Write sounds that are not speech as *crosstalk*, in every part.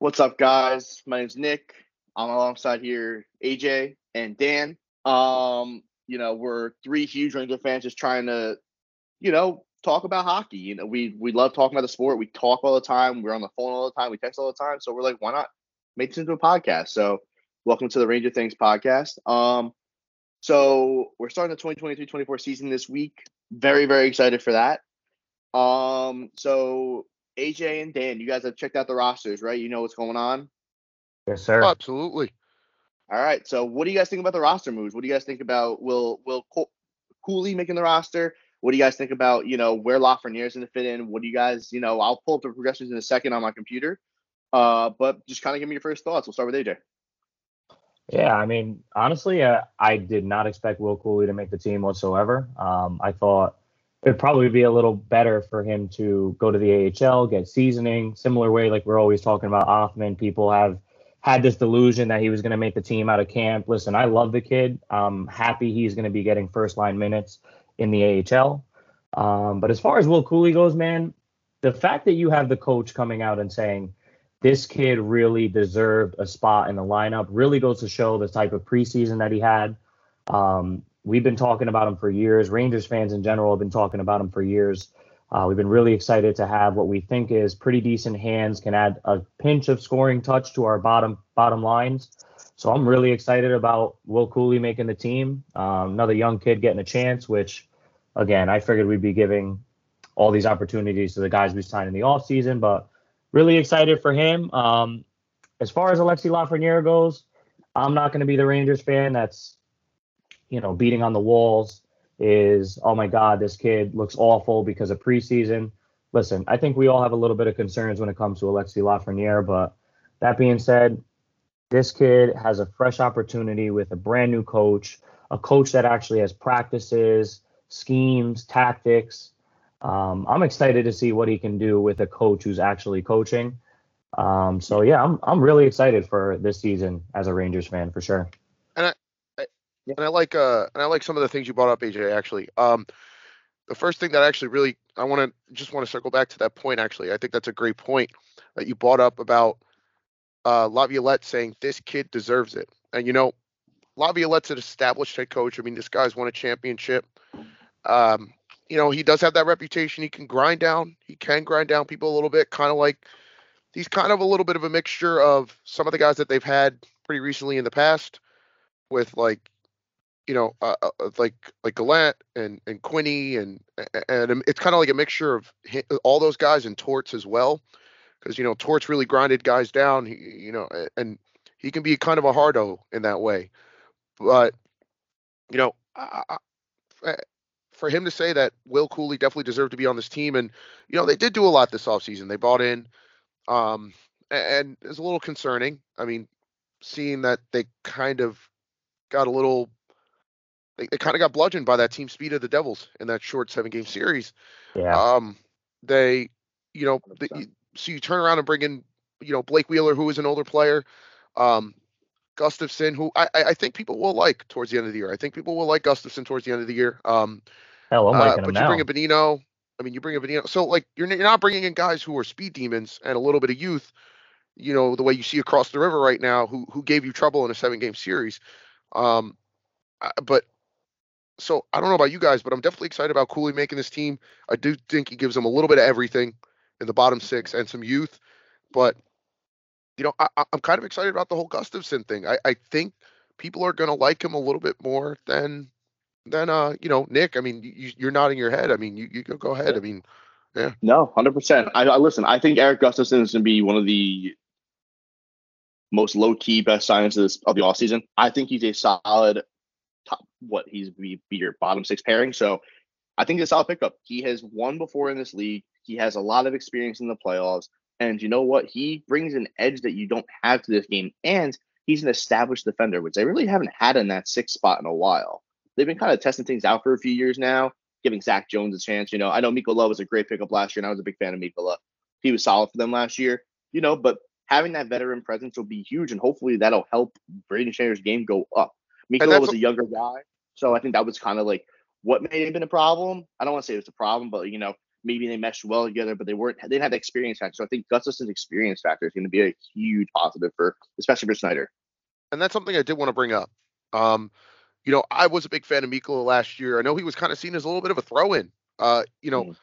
What's up, guys? My name's Nick. I'm alongside here AJ and Dan. Um, you know, we're three huge Ranger fans just trying to, you know, talk about hockey. You know, we we love talking about the sport. We talk all the time. We're on the phone all the time. We text all the time. So we're like, why not make this into a podcast? So welcome to the Ranger Things podcast. Um, so we're starting the 2023-24 season this week. Very, very excited for that. Um, so AJ and Dan, you guys have checked out the rosters, right? You know what's going on. Yes, sir. Absolutely. All right. So what do you guys think about the roster moves? What do you guys think about Will Will Cooley making the roster? What do you guys think about you know where Lafreniere is going to fit in? What do you guys you know? I'll pull up the progressions in a second on my computer. Uh, but just kind of give me your first thoughts. We'll start with AJ. Yeah, I mean, honestly, uh, I did not expect Will Cooley to make the team whatsoever. Um, I thought it'd probably be a little better for him to go to the AHL, get seasoning, similar way like we're always talking about Othmann. People have had this delusion that he was going to make the team out of camp. Listen, I love the kid. I'm happy he's going to be getting first line minutes in the AHL. Um, but as far as Will Cooley goes, man, the fact that you have the coach coming out and saying this kid really deserved a spot in the lineup really goes to show the type of preseason that he had. Um, we've been talking about him for years. Rangers fans in general have been talking about him for years. Uh, we've been really excited to have what we think is pretty decent hands, can add a pinch of scoring touch to our bottom bottom lines. So I'm really excited about Will Cooley making the team. Um, another young kid getting a chance, which again I figured we'd be giving all these opportunities to the guys we signed in the offseason, but really excited for him. Um, as far as Alexi Lafreniere goes, I'm not going to be the Rangers fan that's, you know, beating on the walls. Is oh my God, this kid looks awful because of preseason. Listen, I think we all have a little bit of concerns when it comes to Alexi Lafreniere, but that being said, this kid has a fresh opportunity with a brand new coach, a coach that actually has practices, schemes, tactics, um, I'm excited to see what he can do with a coach who's actually coaching. Um, so yeah, I'm I'm really excited for this season as a Rangers fan for sure. And I, like uh and I like some of the things you brought up, AJ. Actually, um, the first thing that actually really I want to just want to circle back to that point. Actually, I think that's a great point that you brought up about uh, Laviolette saying this kid deserves it. And you know, Laviolette's an established head coach. I mean, this guy's won a championship. Um, you know, he does have that reputation. He can grind down. He can grind down people a little bit, kind of like he's kind of a little bit of a mixture of some of the guys that they've had pretty recently in the past, with like, you know, uh, uh, uh like like Gallant and and Quinney and and it's kind of like a mixture of all those guys and Torts as well, because you know Torts really grinded guys down. He, you know, and he can be kind of a hardo in that way, but you know, I, I, for him to say that Will Cooley definitely deserved to be on this team, and you know they did do a lot this offseason. They bought in, um, and it's a little concerning. I mean, seeing that they kind of got a little, they, they kind of got bludgeoned by that team speed of the Devils in that short seven game series. Yeah. Um, they, you know, the, so you turn around and bring in, you know, Blake Wheeler, who is an older player. Um, Gustafsson, who I, I think people will like towards the end of the year. I think people will like Gustafsson towards the end of the year. Um, Hell, I'm liking uh, but you now. bring a Bonino. I mean, you bring a Bonino. So like you're you're not bringing in guys who are speed demons and a little bit of youth. You know the way you see across the river right now, who who gave you trouble in a seven game series. Um, but so I don't know about you guys, but I'm definitely excited about Cuylle making this team. I do think he gives them a little bit of everything in the bottom six and some youth. But you know, I, am kind of excited about the whole Gustafsson thing. I, I think people are going to like him a little bit more than than uh, you know, Nick, I mean, you, are nodding your head. I mean, you, you go ahead. I mean, yeah. No, hundred percent. I, I listen. I think Erik Gustafsson is going to be one of the most low key best signings of, this, of the off season. I think he's a solid. What he's be, be your bottom six pairing. So I think it's a solid pickup. He has won before in this league. He has a lot of experience in the playoffs. And you know what? He brings an edge that you don't have to this game. And he's an established defender, which they really haven't had in that six spot in a while they've been kind of testing things out for a few years now, giving Zach Jones a chance. You know, I know Mikkola was a great pickup last year, and I was a big fan of Mikkola. He was solid for them last year, you know, but having that veteran presence will be huge, and hopefully that'll help Braden Schneider's game go up. Mikkola was a younger guy, so I think that was kind of like what may have been a problem. I don't want to say it was a problem, but you know, maybe they meshed well together, but they weren't they didn't have the experience factor. So I think Gustafsson's experience factor is going to be a huge positive for especially for Schneider. And that's something I did want to bring up. Um, you know, I was a big fan of Mikkola last year. I know he was kind of seen as a little bit of a throw-in. Uh, you know, mm.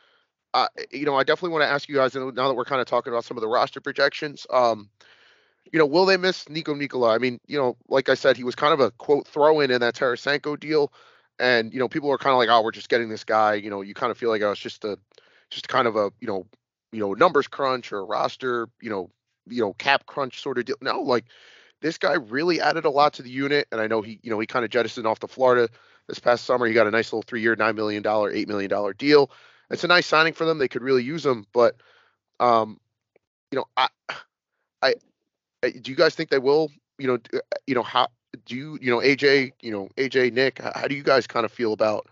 uh, you know, I definitely want to ask you guys now that we're kind of talking about some of the roster projections. Um, you know, will they miss Niko Mikkola? I mean, you know, like I said, he was kind of a quote throw in in that Tarasenko deal, and you know, people are kind of like, oh, we're just getting this guy. You know, you kind of feel like oh, it's just a, just kind of a, you know, you know, numbers crunch or roster, you know, you know, cap crunch sort of deal. No, like this guy really added a lot to the unit, and I know he, you know, he kind of jettisoned off to Florida this past summer. He got a nice little three-year, nine million dollar, eight million dollar deal. It's a nice signing for them. They could really use him, but, um, you know, I, I, do you guys think they will? You know, uh, you know how do you you know AJ, you know AJ, Nick, how do you guys kind of feel about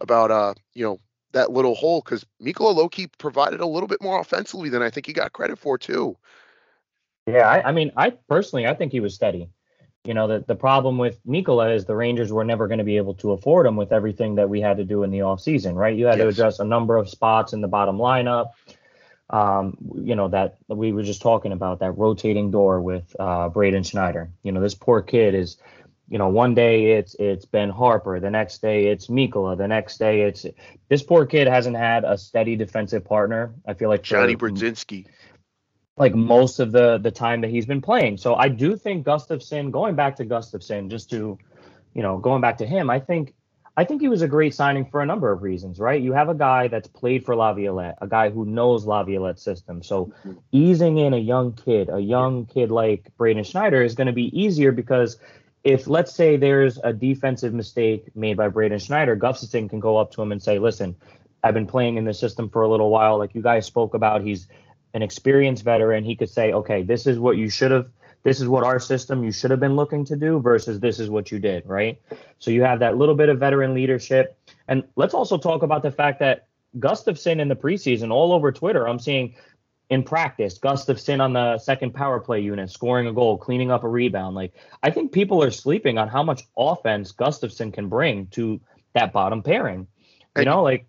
about uh you know that little hole because Mikkola Loki provided a little bit more offensively than I think he got credit for too. Yeah, I, I mean, I personally I think he was steady. You know, the, the problem with Mikkola is the Rangers were never going to be able to afford him with everything that we had to do in the offseason, right? You had yes. to address a number of spots in the bottom lineup um, you know, that we were just talking about that rotating door with uh, Braden Schneider. You know, this poor kid is, you know, one day it's it's Ben Harpur, the next day it's Mikkola, the next day it's this poor kid hasn't had a steady defensive partner. I feel like Jonny Brodzinski. Like most of the the time that he's been playing. So I do think Gustafsson, going back to Gustafsson, just to, you know, going back to him, I think I think he was a great signing for a number of reasons, right? You have a guy that's played for Laviolette, a guy who knows Laviolette's system. So mm-hmm. easing in a young kid, a young kid like Braden Schneider is going to be easier because if let's say there's a defensive mistake made by Braden Schneider, Gustafsson can go up to him and say, "Listen, I've been playing in the system for a little while. Like you guys spoke about, he's an experienced veteran. He could say, okay, this is what you should have this is what our system you should have been looking to do versus this is what you did, right? So you have that little bit of veteran leadership. And let's also talk about the fact that Gustafsson in the preseason, all over Twitter, I'm seeing in practice, Gustafsson on the second power play unit, scoring a goal, cleaning up a rebound. Like, I think people are sleeping on how much offense Gustafsson can bring to that bottom pairing. You know, like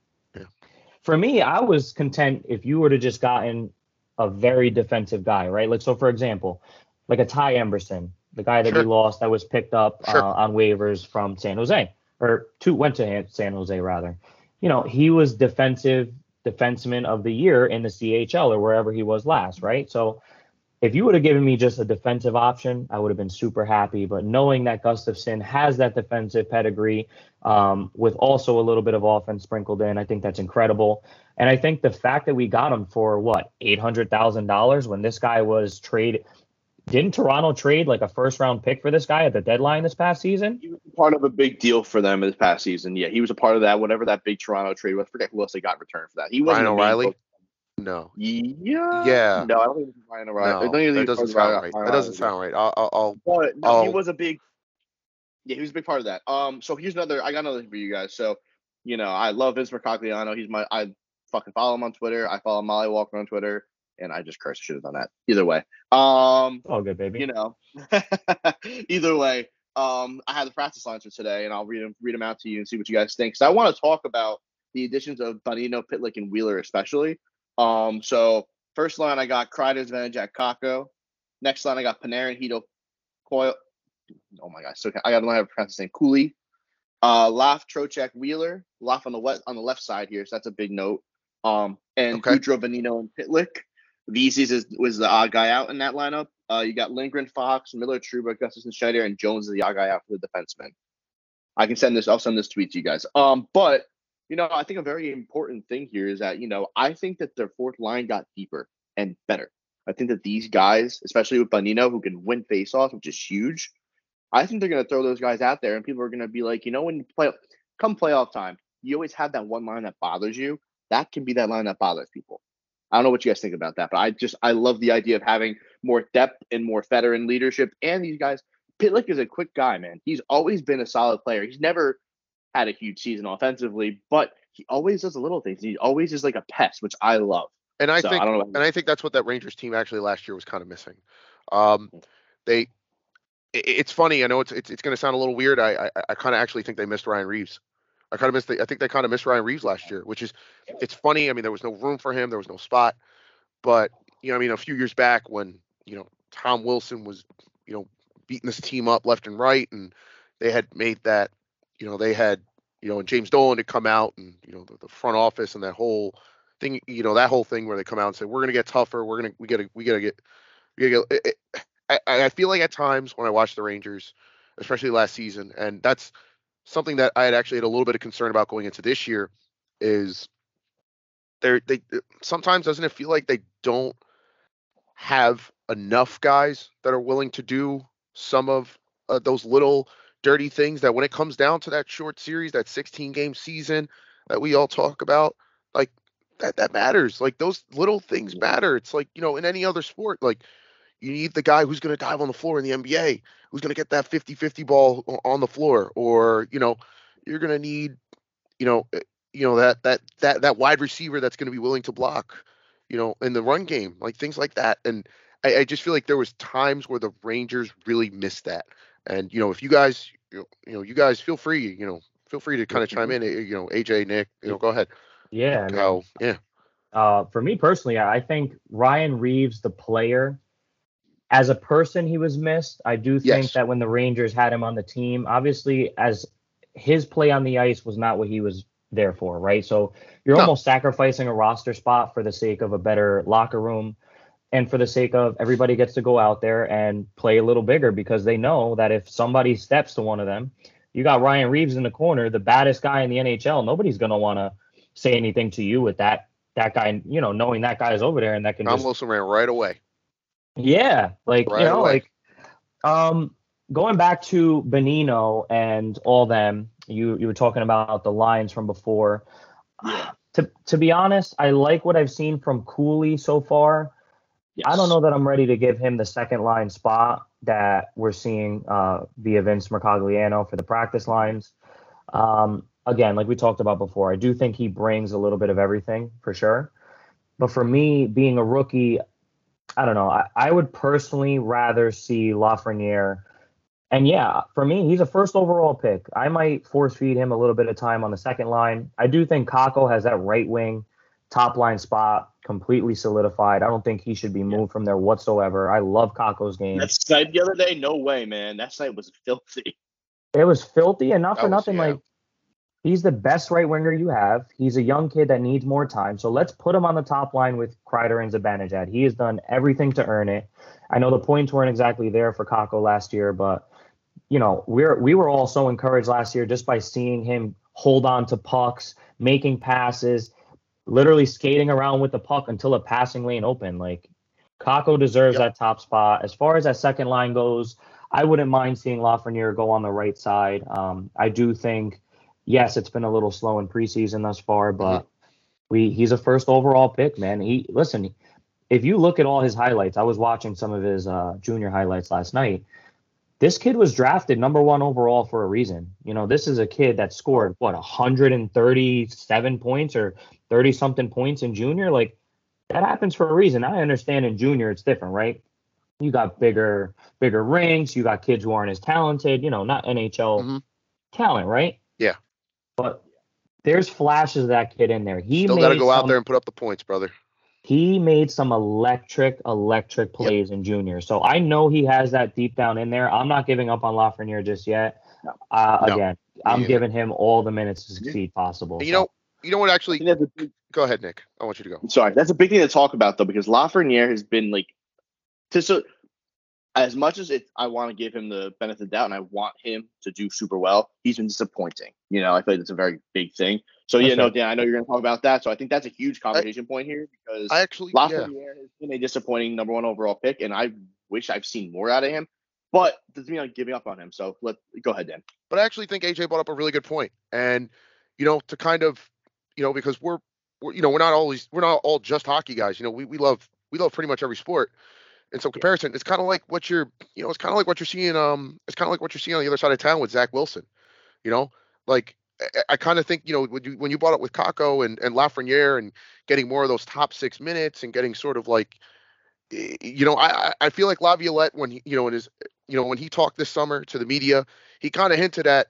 for me, I was content if you were to just gotten a very defensive guy, right? Like, so for example, like a Ty Emberson, the guy that sure. we lost that was picked up sure. uh, on waivers from San Jose or two went to San Jose rather. You know, he was defensive defenseman of the year in the CHL or wherever he was last, right? So if you would have given me just a defensive option, I would have been super happy. But knowing that Gustafsson has that defensive pedigree um, with also a little bit of offense sprinkled in, I think that's incredible. And I think the fact that we got him for what eight hundred thousand dollars when this guy was traded didn't Toronto trade like a first round pick for this guy at the deadline this past season? He was part of a big deal for them this past season. Yeah, he was a part of that. Whatever that big Toronto trade was, I forget who else they got in return for that. He was Ryan O'Reilly. No. Yeah. Yeah. No, I don't think it's Ryan O'Reilly. No, that doesn't sound right. That doesn't sound right. I'll. I'll, but no, I'll, he was a big. Yeah, he was a big part of that. Um. So here's another. I got another thing for you guys. So, you know, I love Vince Mercogliano. He's my. I fucking follow him on Twitter. I follow Mollie Walker on Twitter and I just cursed. Should have done that. Either way. Um, all good, baby. You know. *laughs* either way, um, I had the practice lines for today, and I'll read them read them out to you and see what you guys think. So I want to talk about the additions of Bonino, Pitlick, and Wheeler especially. Um, so first line I got Kreider's Jack Kakko. Next line I got Panarin, Chytil, Coyle. Oh my gosh, so I got to learn how to pronounce his name. Cooley. Uh, Laf, Trocheck, Wheeler. Laf on the west on the left side here, so that's a big note. Um, and okay. Goodrow, Bonino, and Pitlick. Vesey's is, was the odd guy out in that lineup. Uh, you got Lindgren, Fox, Miller, Trouba, Gustafsson, Schneider, and Jones is the odd guy out for the defenseman. I can send this. I'll send this tweet to you guys. Um, but you know, I think a very important thing here is that you know I think that their fourth line got deeper and better. I think that these guys, especially with Bonino, who can win faceoffs, which is huge. I think they're going to throw those guys out there, and people are going to be like, you know, when you play, come playoff time, you always have that one line that bothers you. That can be that line that bothers people. I don't know what you guys think about that, but I just I love the idea of having more depth and more veteran leadership. And these guys, Pitlick is a quick guy, man. He's always been a solid player. He's never had a huge season offensively, but he always does a little things. He always is like a pest, which I love. And I so, think, I and I think that's what that Rangers team actually last year was kind of missing. Um, they, it, it's funny. I know it's it's, it's going to sound a little weird. I I, I kind of actually think they missed Ryan Reaves. I kind of missed. The, I think they kind of missed Ryan Reaves last year, which is it's funny. I mean, there was no room for him. There was no spot. But you know, I mean, a few years back when you know Tom Wilson was you know beating this team up left and right, and they had made that you know they had you know and James Dolan to come out and you know the, the front office and that whole thing you know that whole thing where they come out and say we're gonna get tougher. We're gonna we gotta we gotta get we gotta get. Eh, eh, it, it, I, I feel like at times when I watch the Rangers, especially last season, and that's something that I had actually had a little bit of concern about going into this year is they they sometimes doesn't it feel like they don't have enough guys that are willing to do some of uh, those little dirty things that when it comes down to that short series, that 16 game season that we all talk about, like that that matters. Like those little things matter. It's like, you know, in any other sport, like you need the guy who's going to dive on the floor in the NBA, who's going to get that 50-50 ball on the floor or, you know, you're going to need, you know, eh, you know that that that that wide receiver that's going to be willing to block, you know, in the run game, like things like that. And I, I just feel like there was times where the Rangers really missed that. And you know, if you guys, you know, you guys feel free, you know, feel free to kind of chime in. Eh, you know, AJ, Nick, you know, go ahead. Yeah. I mean, Yeah. Uh, for me personally, I think Ryan Reaves, the player, as a person, he was missed. I do think Yes. that when the Rangers had him on the team, obviously, as his play on the ice was not what he was there for, right? So you're No. almost sacrificing a roster spot for the sake of a better locker room and for the sake of everybody gets to go out there and play a little bigger because they know that if somebody steps to one of them, you got Ryan Reaves in the corner, the baddest guy in the NHL. Nobody's going to want to say anything to you with that that guy, you know, knowing that guy is over there and that can Tom just Wilson ran right away. Yeah, like Right you know, away. like um going back to Bonino and all them, you you were talking about the lines from before. Yeah. *sighs* To to be honest, I like what I've seen from Cooley so far. I don't know that I'm ready to give him the second line spot that we're seeing uh, via Vince Mercogliano for the practice lines. Um, again, like we talked about before, I do think he brings a little bit of everything for sure. But for me, being a rookie, I don't know. I, I would personally rather see Lafreniere. And yeah, for me, he's a first overall pick. I might force feed him a little bit of time on the second line. I do think Kakko has that right wing top line spot completely solidified. I don't think he should be moved from there whatsoever. I love Kakko's game. That snipe the other day, no way, man. That snipe was filthy. It was filthy and not That for was- nothing. yeah. Like he's the best right winger you have. He's a young kid that needs more time. So let's put him on the top line with Kreider and Zibanejad. He has done everything to earn it. I know the points weren't exactly there for Kakko last year, but you know we're we were all so encouraged last year just by seeing him hold on to pucks, making passes, literally skating around with the puck until a passing lane open. Like Kakko deserves Yep. that top spot. As far as that second line goes, I wouldn't mind seeing Lafreniere go on the right side. Um, I do think, yes, it's been a little slow in preseason thus far, but we he's a first overall pick, man. He listen, if you look at all his highlights, I was watching some of his uh, junior highlights last night. This kid was drafted number one overall for a reason. You know, this is a kid that scored what 137 points or 30 something points in junior. Like that happens for a reason. I understand in junior it's different, right? You got bigger, bigger rings. You got kids who aren't as talented. You know, not NHL Mhm. talent, right? Yeah. But there's flashes of that kid in there. He Still got to go out some- there and put up the points, brother. he made some electric, electric plays in junior. So I know he has that deep down in there. I'm not giving up on Lafreniere just yet. No. Uh, No. Again, I'm either. giving him all the minutes to succeed possible. And you So- know, you know what? Actually, a big, go ahead, Nick. I want you to go. sorry, that's a big thing to talk about though, because Lafreniere has been like, to so as much as it, I want to give him the benefit of the doubt and I want him to do super well, he's been disappointing. You know, I feel like that's a very big thing. So yeah, no. Dan, I know you're going to talk about that. So I think that's a huge conversation point here because I actually, yeah. Lafreniere has been a disappointing number one overall pick, and I wish I've seen more out of him. But doesn't mean I'm giving up on him. So let go ahead, Dan. but I actually think AJ brought up a really good point. And you know, to kind of, you know, because we're, we're you know, we're not always we're not all just hockey guys. You know, we we love we love pretty much every sport. And so comparison, it's kind of like what you're, you know, it's kind of like what you're seeing. Um, it's kind of like what you're seeing on the other side of town with Zach Wilson. You know, like I, I kind of think, you know, when you when you brought up with Kako and and Lafreniere and getting more of those top six minutes and getting sort of like, you know, I I- feel like Laviolette when he, you know, in his, you know, when he talked this summer to the media, he kind of hinted at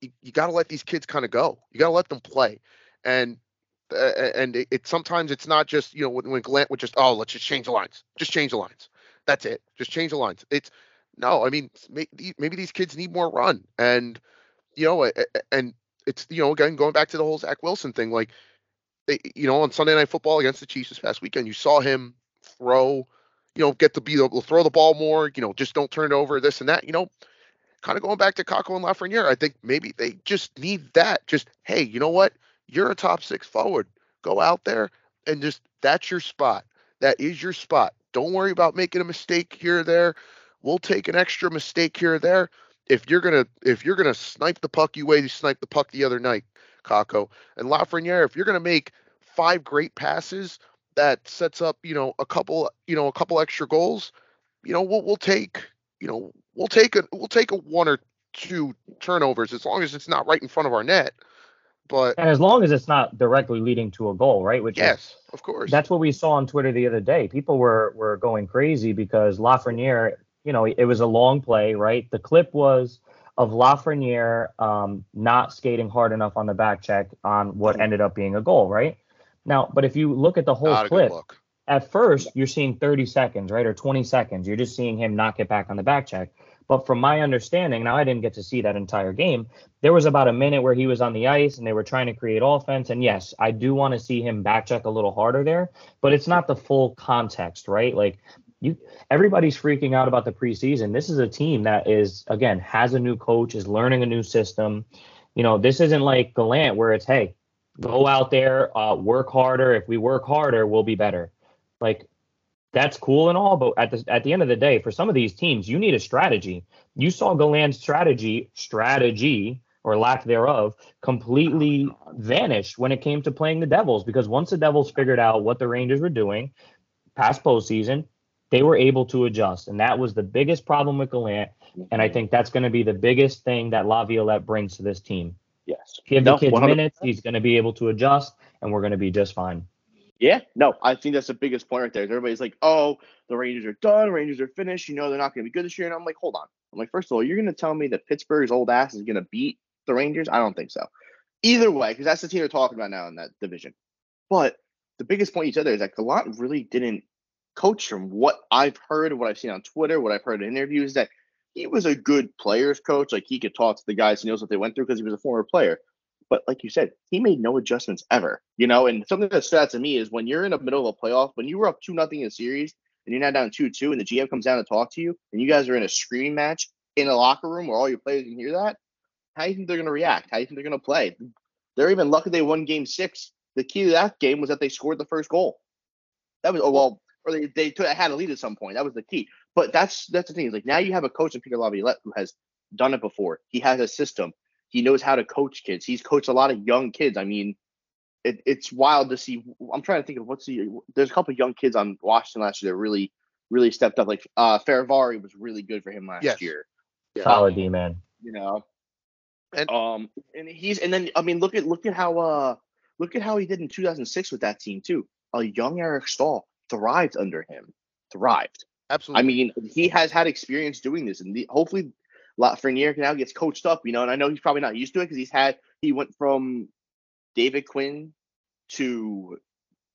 you, you got to let these kids kind of go. You got to let them play, and and it, it, sometimes it's not just you know when, when Gallant would just oh let's just change the lines, just change the lines. That's it. Just change the lines. It's no, I mean maybe, these kids need more run, and you know, and it's you know again going back to the whole Zach Wilson thing, like eh, you know on Sunday Night Football against the Chiefs this past weekend, you saw him throw, you know, get to be able to throw the ball more, you know, just don't turn it over, this and that, you know. Kind of going back to Kakko and Lafreniere, I think maybe they just need that. Just hey, you know what? You're a top six forward. Go out there and just that's your spot. That is your spot. Don't worry about making a mistake here or there. We'll take an extra mistake here or there. If you're gonna if you're gonna snipe the puck you way you sniped the puck the other night, Kakko and Lafreniere, if you're gonna make five great passes that sets up you know a couple you know a couple extra goals, you know we'll we'll take you know we'll take a we'll take a one or two turnovers as long as it's not right in front of our net. But and as long as it's not directly leading to a goal, right? Which yes, is, of course. That's what we saw on Twitter the other day. People were were going crazy because Lafreniere, you know, it was a long play, right? The clip was of Lafreniere um, not skating hard enough on the back check on what mm-hmm. ended up being a goal, right? Now, but if you look at the whole clip, at first you're seeing 30 seconds, right, or 20 seconds. You're just seeing him not get back on the back check. But from my understanding, now I didn't get to see that entire game. There was about a minute where he was on the ice and they were trying to create offense. And yes, I do want to see him back check a little harder there, but it's not the full context, right? Like you everybody's freaking out about the preseason. This is a team that is again has a new coach, is learning a new system. You know, this isn't like Gallant where it's hey, go out there, uh, work harder. If we work harder, we'll be better. Like that's cool and all, but at the at the end of the day, for some of these teams, you need a strategy. You saw Gallant's strategy, strategy or lack thereof, completely oh, vanished when it came to playing the Devils because once the Devils figured out what the Rangers were doing past postseason, they were able to adjust, and that was the biggest problem with Gallant. And I mm-hmm. think that's going to be the biggest thing that Laviolette brings to this team. Yes, give the kids 100. minutes. He's going to be able to adjust, and we're going to be just fine. Yeah, no, I think that's the biggest point right there. Everybody's like, oh, the Rangers are done, Rangers are finished. You know they're not going to be good this year. And I'm like, hold on. I'm like, first of all, you're going to tell me that Pittsburgh's old ass is going to beat the Rangers? I don't think so. Either way, because that's the team they're talking about now in that division. But the biggest point you said there is that Gallant really didn't coach from what I've heard what I've seen on Twitter, what I've heard in interviews, that he was a good players coach. Like he could talk to the guys, he knows what they went through because he was a former player. But like you said, he made no adjustments ever. You know, and something that stood out to me is when you're in the middle of a playoff, when you were up two nothing in a series and you're now down two two, and the GM comes down to talk to you, and you guys are in a screaming match in a locker room where all your players can hear that. How do you think they're going to react? How do you think they're going to play? They're even lucky they won Game Six. The key to that game was that they scored the first goal. That was oh well, or they they took, had a lead at some point. That was the key. But that's that's the thing. Is like now you have a coach in Peter Laviolette who has done it before. He has a system. He knows how to coach kids. He's coached a lot of young kids. I mean, it, it's wild to see. I'm trying to think of what's the. There's a couple young kids on Washington last year that really, really stepped up. Like uh Fehérváry was really good for him last yes. year. Yeah. Solid D man. You know, and um, and he's and then I mean, look at look at how uh look at how he did in 2006 with that team too. A young Eric Staal thrived under him. Thrived. Absolutely. I mean, he has had experience doing this, and the, hopefully Lafreniere now gets coached up, you know, and I know he's probably not used to it because he's had he went from David Quinn to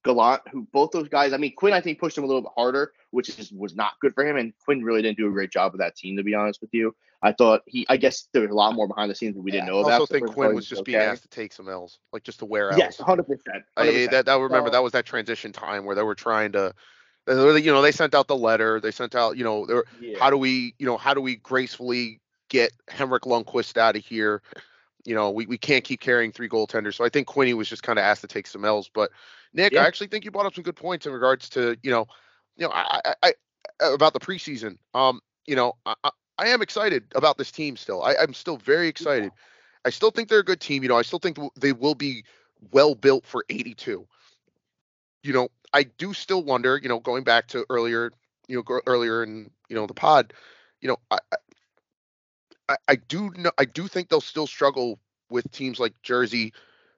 Gallant, who both those guys. I mean, Quinn I think pushed him a little bit harder, which is was not good for him, and Quinn really didn't do a great job with that team. To be honest with you, I thought he. I guess there was a lot more behind the scenes that we didn't know about. I also think Quinn was just okay. being asked to take some L's, like just to wear out. Yes, hundred percent. That that remember that was that transition time where they were trying to you know they sent out the letter they sent out you know yeah. how do we you know how do we gracefully get Henrik Lundqvist out of here. You know, we, we can't keep carrying three goaltenders. So I think Quinny was just kind of asked to take some L's. But Nick, yeah. I actually think you brought up some good points in regards to, you know, you know, I, I, I about the preseason. Um, you know, I, I am excited about this team still. I, I'm still very excited. I still think they're a good team. You know, I still think they will be well built for 82. You know, I do still wonder, you know, going back to earlier, you know, earlier in, you know, the pod, you know, I, I, I do know I do think they'll still struggle with teams like Jersey,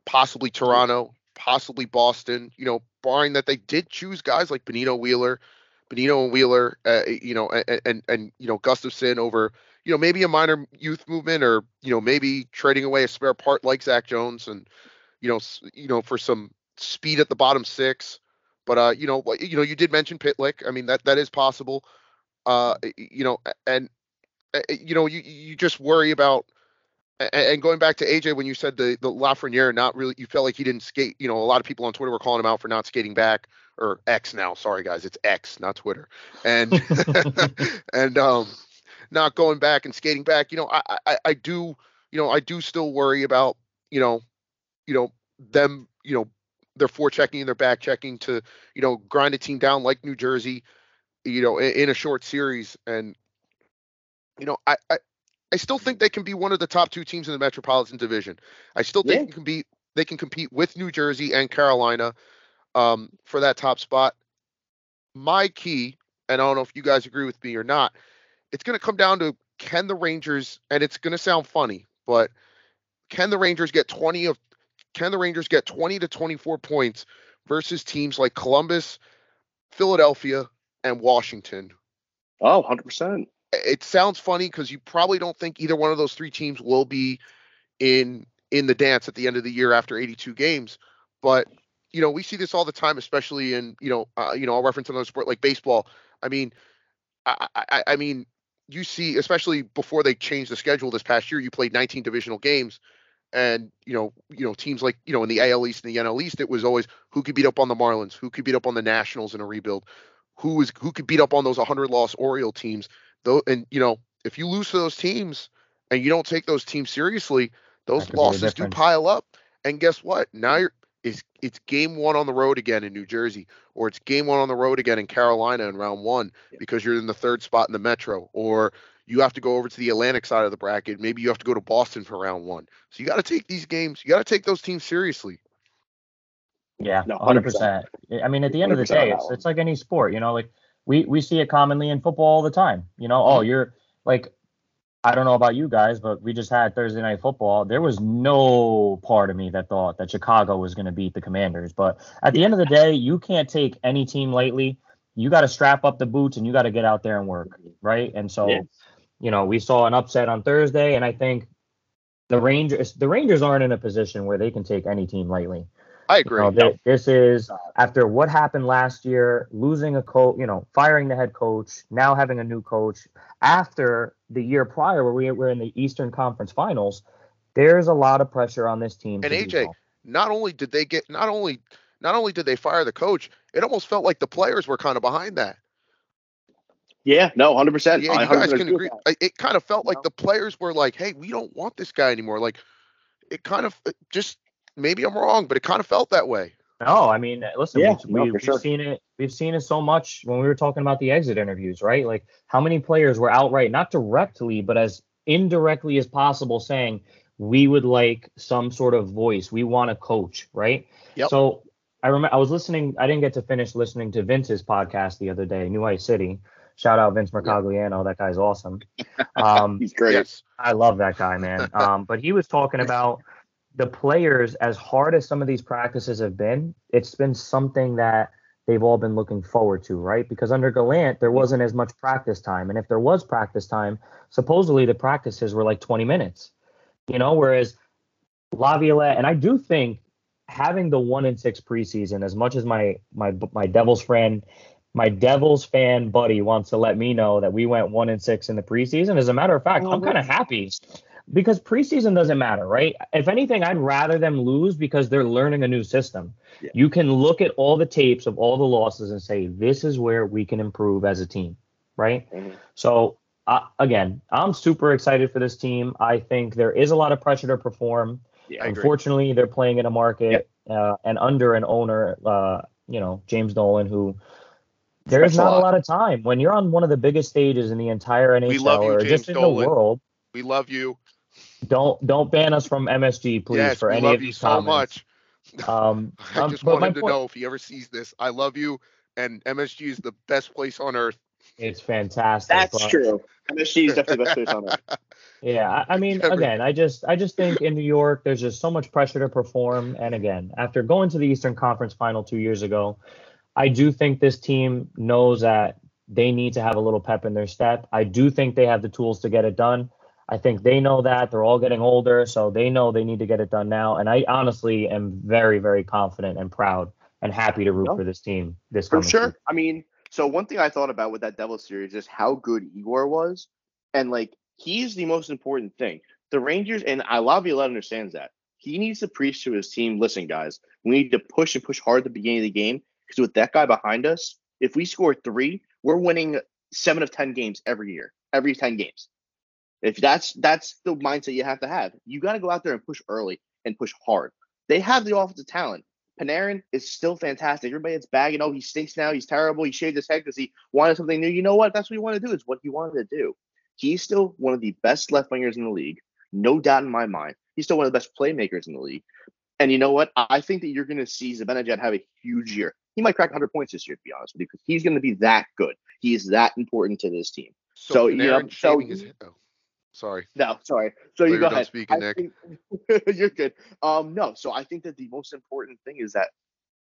possibly Toronto, possibly Boston. You know, barring that they did choose guys like Bonino Wheeler, Bonino and Wheeler, uh, you know, and, and and you know Gustafsson over you know, maybe a minor youth movement, or you know, maybe trading away a spare part like Zach Jones, and you know, you know, for some speed at the bottom six. But uh, you know, you know, you did mention Pitlick. I mean, that that is possible. Uh, you know, and you know, you you just worry about. And going back to AJ, when you said the the Lafreniere not really, you felt like he didn't skate. You know, a lot of people on Twitter were calling him out for not skating back or X now. Sorry guys, it's X, not Twitter. And *laughs* and um, not going back and skating back. You know, I, I I do. You know, I do still worry about you know, you know them. You know, they're forechecking and they're back checking to you know grind a team down like New Jersey. You know, in a short series, and you know, I, I I still think they can be one of the top two teams in the Metropolitan Division. I still think yeah. they can be they can compete with New Jersey and Carolina um, for that top spot. My key, and I don't know if you guys agree with me or not, it's going to come down to can the Rangers, and it's going to sound funny, but can the Rangers get 20 of can the Rangers get 20 to 24 points versus teams like Columbus, Philadelphia, and Washington? Oh, 100% it sounds funny because you probably don't think either one of those three teams will be in in the dance at the end of the year after 82 games. But you know, we see this all the time, especially in you know, uh, you know, I'll reference another sport like baseball. I mean, I, I, I mean, you see, especially before they changed the schedule this past year, you played 19 divisional games, and you know, you know, teams like you know in the AL East and the NL East, it was always who could beat up on the Marlins, who could beat up on the Nationals in a rebuild, who was who could beat up on those 100 loss Oriole teams though, and you know, if you lose to those teams and you don't take those teams seriously, those losses do pile up. And guess what? Now you're it's it's game one on the road again in New Jersey, or it's game one on the road again in Carolina in round one yeah. because you're in the third spot in the Metro, or you have to go over to the Atlantic side of the bracket. Maybe you have to go to Boston for round one. So you got to take these games. You got to take those teams seriously. Yeah, hundred percent. I mean, at the end of the day, it's it's like any sport. You know, like we we see it commonly in football all the time. You know, oh, mm-hmm. you're like I don't know about you guys, but we just had Thursday night football. There was no part of me that thought that Chicago was going to beat the Commanders. But at the end of the day, you can't take any team lightly. You got to strap up the boots and you got to get out there and work, right? And so, yeah. you know, we saw an upset on Thursday, and I think the Rangers the Rangers aren't in a position where they can take any team lightly. I agree. You know, this is uh, after what happened last year, losing a coach, you know, firing the head coach, now having a new coach. After the year prior, where we were in the Eastern Conference Finals, there's a lot of pressure on this team. And AJ, well. not only did they get, not only, not only did they fire the coach, it almost felt like the players were kind of behind that. Yeah, no, hundred percent. Yeah, you guys can agree. It kind of felt like the players were like, "Hey, we don't want this guy anymore." Like, it kind of just maybe I'm wrong, but it kind of felt that way. No, I mean, listen, yeah, we, no, have sure. seen it. We've seen it so much when we were talking about the exit interviews, right? Like how many players were outright, not directly, but as indirectly as possible, saying we would like some sort of voice. We want a coach, right? Yep. So I remember I was listening. I didn't get to finish listening to Vince's podcast the other day, New Ice City. Shout out Vince Mercogliano. Yep. That guy's awesome. *laughs* Um, He's great. I love that guy, man. Um, but he was talking about the players, as hard as some of these practices have been, it's been something that they've all been looking forward to, right? Because under Gallant, there wasn't as much practice time. And if there was practice time, supposedly the practices were like 20 minutes, you know, whereas Laviolette, and I do think having the one in six preseason, as much as my my my Devils friend, my Devils fan buddy wants to let me know that we went one in six in the preseason. As a matter of fact, oh, I'm kind of happy because preseason doesn't matter, right? If anything, I'd rather them lose because they're learning a new system. Yeah. You can look at all the tapes of all the losses and say, this is where we can improve as a team, right? Mm-hmm. So, uh, again, I'm super excited for this team. I think there is a lot of pressure to perform. Yeah, Unfortunately, they're playing in a market uh, and under an owner, uh, you know, James Dolan, who there's not a lot of time when you're on one of the biggest stages in the entire NHL you, or James just in Dolan. the world. We love you. Don't don't ban us from MSG, please, yes, for any of these so comments. much. Um, *laughs* I um, just wanted to point, know if he ever sees this. I love you, and MSG is the best place on earth. It's fantastic. That's but, true. MSG is definitely the best place on earth. *laughs* Yeah, I, I mean, again, I just I just think in New York there's just so much pressure to perform, and again, after going to the Eastern Conference Final two years ago, I do think this team knows that they need to have a little pep in their step. I do think they have the tools to get it done. I think they know that they're all getting older, so they know they need to get it done now. And I honestly am very, very confident and proud and happy to root for this team this for sure. Season. I mean, so one thing I thought about with that Devil series is how good Igor was, and like he's the most important thing. The Rangers and I Laviolette understands that he needs to preach to his team. Listen, guys, we need to push and push hard at the beginning of the game because with that guy behind us, if we score three, we're winning seven of ten games every year, every ten games. If that's that's the mindset you have to have, you got to go out there and push early and push hard. They have the offensive talent. Panarin is still fantastic. Everybody that's bagging, oh, he stinks now. He's terrible. He shaved his head because he wanted something new. You know what? That's what he wanted to do. Is what he wanted to do. He's still one of the best left wingers in the league, no doubt in my mind. He's still one of the best playmakers in the league. And you know what? I think that you're going to see Zibanejad have a huge year. He might crack 100 points this year, to be honest with you, because he's going to be that good. He is that important to this team. So, so you know, so, his, oh. Sorry. No, sorry. So you go ahead. Speaking, Nick. Think, *laughs* you're good. Um, no. So I think that the most important thing is that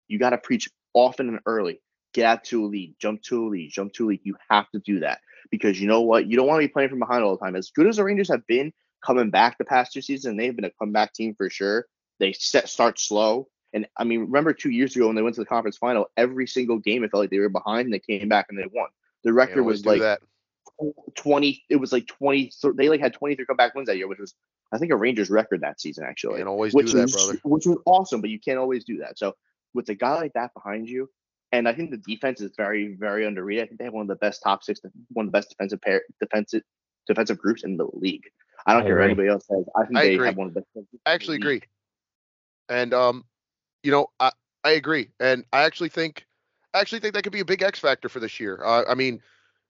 you got to preach often and early. Get out to a lead, jump to a lead, jump to a lead. You have to do that because you know what? You don't want to be playing from behind all the time. As good as the Rangers have been coming back the past two seasons, they've been a comeback team for sure. They set start slow. And I mean, remember two years ago when they went to the conference final, every single game it felt like they were behind and they came back and they won. The record was like that. 20 it was like 20 they like had 23 comeback wins that year which was i think a rangers record that season actually. And always which do that was, brother. which was awesome but you can't always do that. So with a guy like that behind you and i think the defense is very very underrated. I think they have one of the best top six one of the best defensive pair defensive defensive groups in the league. I don't I care what anybody else says. I think I they agree. have one of the best i actually agree. And um you know i i agree. And i actually think I actually think that could be a big X factor for this year. Uh, I mean,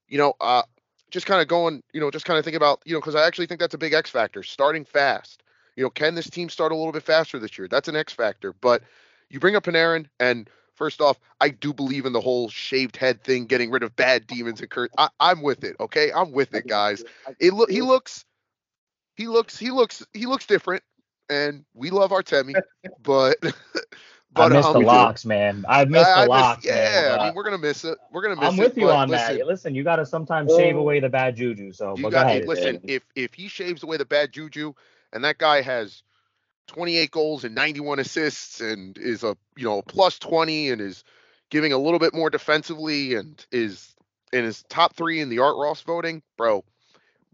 you know, uh, just kind of going, you know, just kind of thinking about, you know, because I actually think that's a big X factor. Starting fast. You know, can this team start a little bit faster this year? That's an X factor. But you bring up Panarin, and first off, I do believe in the whole shaved head thing, getting rid of bad demons and curse. I, am with it. Okay, I'm with it, guys. It look he looks, he looks, he looks, he looks different, and we love our Artemi, *laughs* but *laughs* But, I missed um, the locks, do. man. I missed I, the locks. yeah, I mean, we're gonna miss it. We're gonna miss it. I'm with you on listen, that. Listen, you got to sometimes shave away the bad juju. So, you got to listen. If if he shaves away the bad juju, and that guy has 28 goals and 91 assists, and is a you know plus 20, and is giving a little bit more defensively, and is and is top three in the Art Ross voting, bro,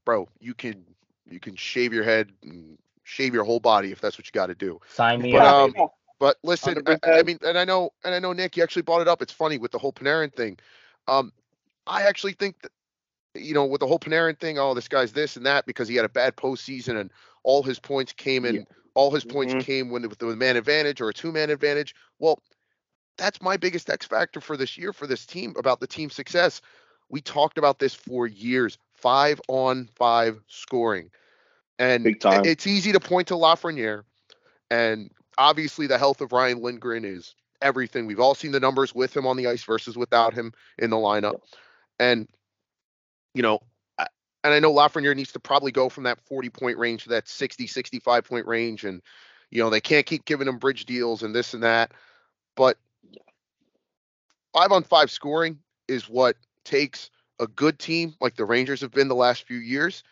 bro, you can you can shave your head and shave your whole body if that's what you got to do. Sign me but, up. Um, but listen, I, I, mean, and I know, and I know, Nick, you actually brought it up. It's funny with the whole Panarin thing. Um, I actually think that, you know, with the whole Panarin thing, oh, this guy's this and that because he had a bad postseason and all his points came in. Yeah. All his points mm-hmm. came when with the man advantage or a two man advantage. Well, that's my biggest X factor for this year for this team about the team success. We talked about this for years. Five on five scoring, and it's easy to point to Lafreniere and obviously the health of Ryan Lindgren is everything. We've all seen the numbers with him on the ice versus without him in the lineup. And, you know, and I know Lafreniere needs to probably go from that 40 point range to that 60, 65 point range. And, you know, they can't keep giving him bridge deals and this and that. But five on five scoring is what takes a good team like the Rangers have been the last few years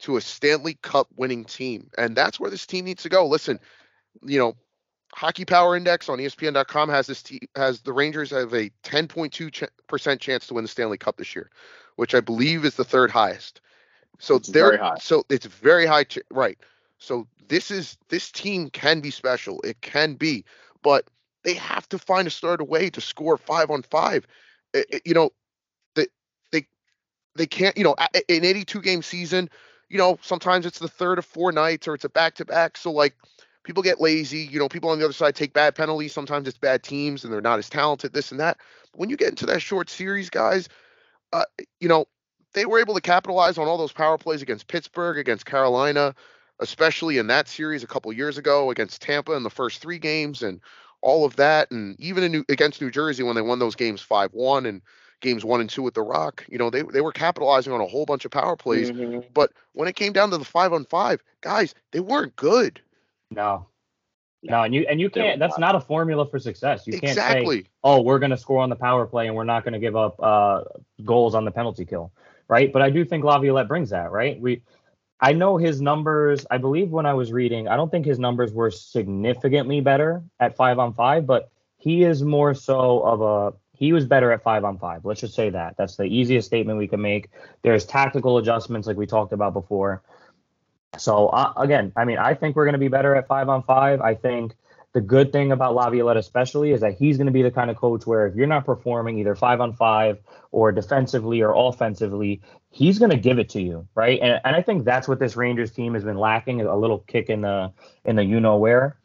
to a Stanley Cup winning team. And that's where this team needs to go. Listen, you know, Hockey Power Index on ESPN.com has this t- has the Rangers have a 10.2 percent chance to win the Stanley Cup this year, which I believe is the third highest. So it's they're so it's very high, ch- right? So this is this team can be special. It can be, but they have to find a started way to score five on five. It, it, you know, they they they can't. You know, in an 82 game season. You know, sometimes it's the third of four nights or it's a back to back. So like people get lazy. You know, people on the other side take bad penalties. Sometimes it's bad teams and they're not as talented, this and that. But when you get into that short series, guys, uh, you know, they were able to capitalize on all those power plays against Pittsburgh, against Carolina, especially in that series a couple years ago against Tampa in the first three games and all of that. And even in New, against New Jersey when they won those games 5 1 and games one and two with the Rock, you know, they, they were capitalizing on a whole bunch of power plays. Mm-hmm. But when it came down to the five on five, guys, they weren't good. No. No, and you and you can't. That's not. a formula for success. You can't say, "Oh, we're going to score on the power play and we're not going to give up uh, goals on the penalty kill," right? But I do think Laviolette brings that, right? We, I know his numbers. I believe when I was reading, I don't think his numbers were significantly better at five on five, but he is more so of a. He was better at five on five. Let's just say that. That's the easiest statement we can make. There's tactical adjustments like we talked about before. So uh, again, I mean, I think we're going to be better at five on five. I think the good thing about Laviolette especially is that he's going to be the kind of coach where if you're not performing either five on five or defensively or offensively, he's going to give it to you, right? And, and I think that's what this Rangers team has been lacking a little kick in the in the you know where.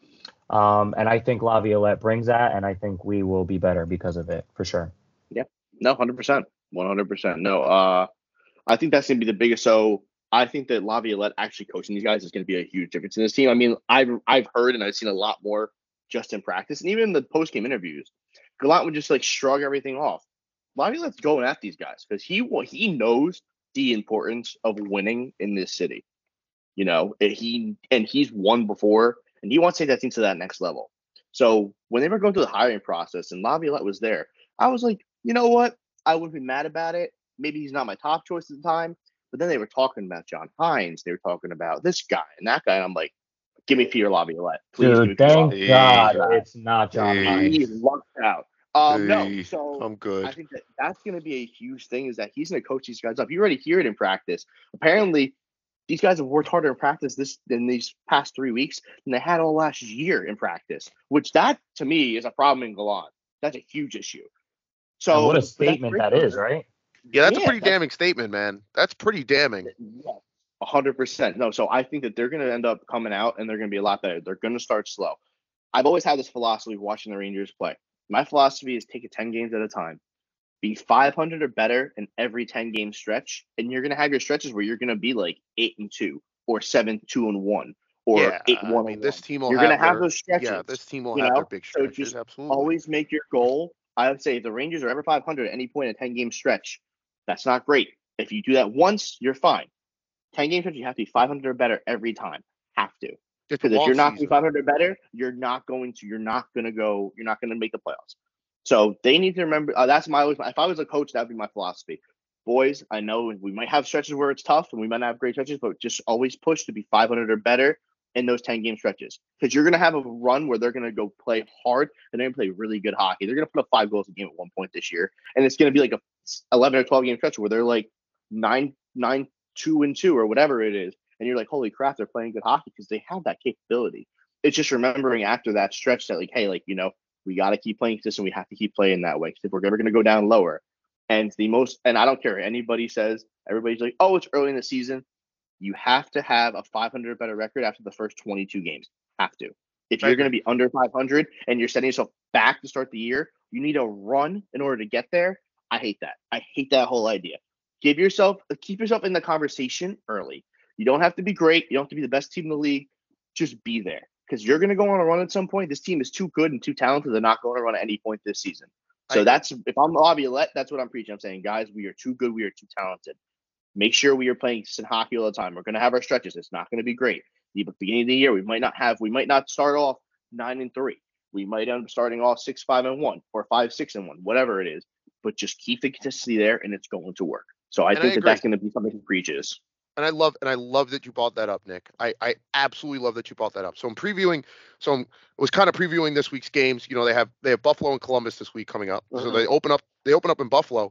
Um, and I think Laviolette brings that, and I think we will be better because of it for sure. Yep. No, hundred percent, one hundred percent. No, uh, I think that's gonna be the biggest. So I think that Laviolette actually coaching these guys is gonna be a huge difference in this team. I mean, I've I've heard and I've seen a lot more just in practice and even in the post game interviews. Gallant would just like shrug everything off. Laviolette's going at these guys because he he knows the importance of winning in this city. You know, he and he's won before, and he wants to take that team to that next level. So when they were going through the hiring process and Laviolette was there, I was like, you know what? I wouldn't be mad about it. Maybe he's not my top choice at the time. But then they were talking about John Hynes. They were talking about this guy and that guy. And I'm like, give me Peter Laviolette. Please Dude, thank Laviolette. God it's not John Hey. Hynes. He lucked out. Um, no, so I'm good. I think that that's going to be a huge thing is that he's going to coach these guys up. You already hear it in practice. Apparently, these guys have worked harder in practice this in these past three weeks than they had all last year in practice. Which that to me is a problem in Gallant. That's a huge issue. So And what a statement that's statement great that for is, them. right? Yeah, that's a pretty that's- damning statement, man. That's pretty damning. Yeah, a hundred percent. No, so I think that they're going to end up coming out and they're going to be a lot better. They're going to start slow. I've always had this philosophy of watching the Rangers play. My philosophy is take it ten games at a time. Be 500 or better in every 10 game stretch, and you're going to have your stretches where you're going to be like eight and two, or seven two and one, or yeah, eight I one. mean, and this team will You're going to have their- those stretches. Yeah, this team will have their know? big So stretches. just absolutely. always make your goal. I would say if the Rangers are ever 500 at any point in a 10 game stretch, that's not great. If you do that once, you're fine. 10 game stretch, you have to be 500 or better every time. Have to. Because if you're not season. 500 or better, you're not going to. You're not going to go. You're not going to make the playoffs. So they need to remember. Uh, that's my. always- If I was a coach, that'd be my philosophy. Boys, I know we might have stretches where it's tough, and we might not have great stretches, but just always push to be 500 or better in those 10 game stretches because you're going to have a run where they're going to go play hard and they're going to play really good hockey. They're going to put up five goals a game at one point this year, and it's going to be like a 11 or 12 game stretch where they're like nine, nine, two and two or whatever it is, and you're like, holy crap, they're playing good hockey because they have that capability. It's just remembering after that stretch that like, hey, like you know, we got to keep playing consistent. We have to keep playing that way because if we're ever going to go down lower, and the most, and I don't care anybody says, everybody's like, oh, it's early in the season. You have to have a 500 better record after the first 22 games. Have to. If you're going to be under 500 and you're setting yourself back to start the year, you need a run in order to get there. I hate that. I hate that whole idea. Give yourself, uh, keep yourself in the conversation early. You don't have to be great. You don't have to be the best team in the league. Just be there because you're going to go on a run at some point. This team is too good and too talented. They're not going to run at any point this season. So agree. that's if I'm Laviolette, that's what I'm preaching. I'm saying, guys, we are too good. We are too talented. Make sure we are playing consistent hockey all the time. We're going to have our stretches. It's not going to be great. The beginning of the year, we might not have. We might not start off nine and three. We might end up starting off six five and one or five six and one, whatever it is. But just keep the consistency there, and it's going to work. So I And I think that agree. that's going to be something he preaches. and I love and I love that you brought that up, Nick. I I absolutely love that you brought that up. So I'm previewing. So I'm I was kind of previewing this week's games. You know, they have they have Buffalo and Columbus this week coming up. So Mhm. they open up they open up in Buffalo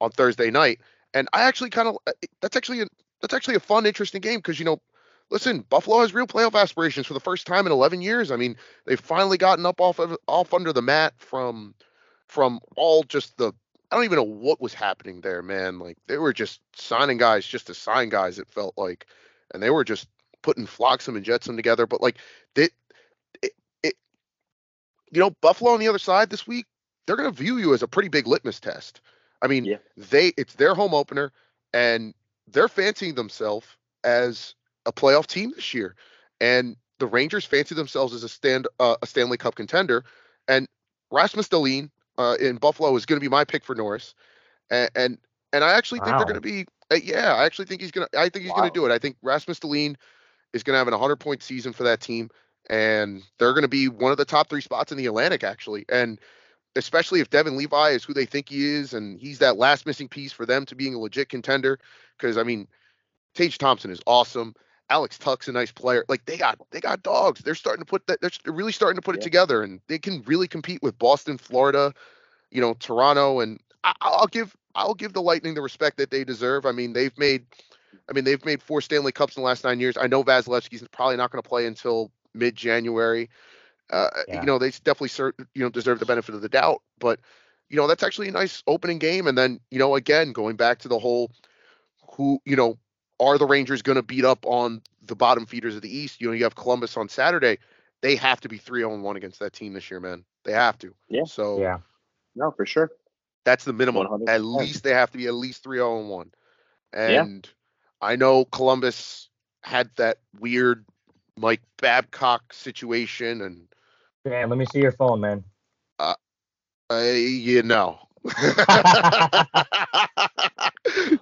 on Thursday night, and I actually kind of that's actually a, that's actually a fun, interesting game because you know. Listen, Buffalo has real playoff aspirations for the first time in 11 years. I mean, they've finally gotten up off of off under the mat from from all just the I don't even know what was happening there, man. Like they were just signing guys just to sign guys. It felt like, and they were just putting Floxam and Jetsam together. But like they, it, it, you know, Buffalo on the other side this week, they're gonna view you as a pretty big litmus test. I mean, Yeah. they it's their home opener, and they're fancying themselves as a playoff team this year, and the Rangers fancy themselves as a stand uh, a Stanley Cup contender, and Rasmus Dahlin uh, in Buffalo is going to be my pick for Norris, and and, and I actually think they're going to be uh, yeah, I actually think he's going to I think he's gonna do it. I think Rasmus Dahlin is going to have an 100 point season for that team. and they're going to be one of the top three spots in the Atlantic actually. And especially if Devon Levi is who they think he is, and he's that last missing piece for them to being a legit contender. Because I mean, Tage Thompson is awesome. Alex Tuch's a nice player. Like they got they got dogs. They're starting to put that. They're really starting to put yeah. it together, and they can really compete with Boston, Florida, you know, Toronto, and I, I'll give I'll give the Lightning the respect that they deserve. I mean, they've made, I mean, they've made four Stanley Cups in the last nine years. I know Vasilevskiy's probably not going to play until mid January. Uh, yeah. You know, they definitely you know deserve the benefit of the doubt, but you know that's actually a nice opening game. And then you know, again, going back to the whole, who you know, are the Rangers going to beat up on the bottom feeders of the East? You know, you have Columbus on Saturday. They have to be 3 0 1 against that team this year, man. They have to. Yeah. So, yeah. No, for sure. That's the minimum. 100%. At least they have to be at least 3 0 1. And yeah. I know Columbus had that weird Mike Babcock situation. And yeah, let me see your phone, man. Uh, uh you know. *laughs* *laughs* *laughs*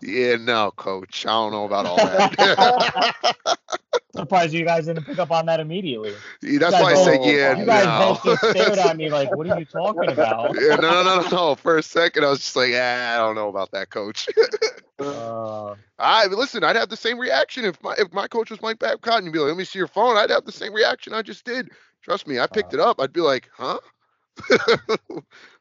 yeah, no, coach. I don't know about all that. *laughs* Surprised you guys didn't pick up on that immediately. Yeah, that's why I said, yeah, You guys no. both just stared at me *laughs* like, what are you talking about? Yeah, no, no, no, no. For a second, I was just like, ah, I don't know about that, coach. *laughs* uh, I listen. I'd have the same reaction if my if my coach was Mike Babcock and you'd be like, let me see your phone. I'd have the same reaction I just did. Trust me, I picked uh, it up. I'd be like, huh?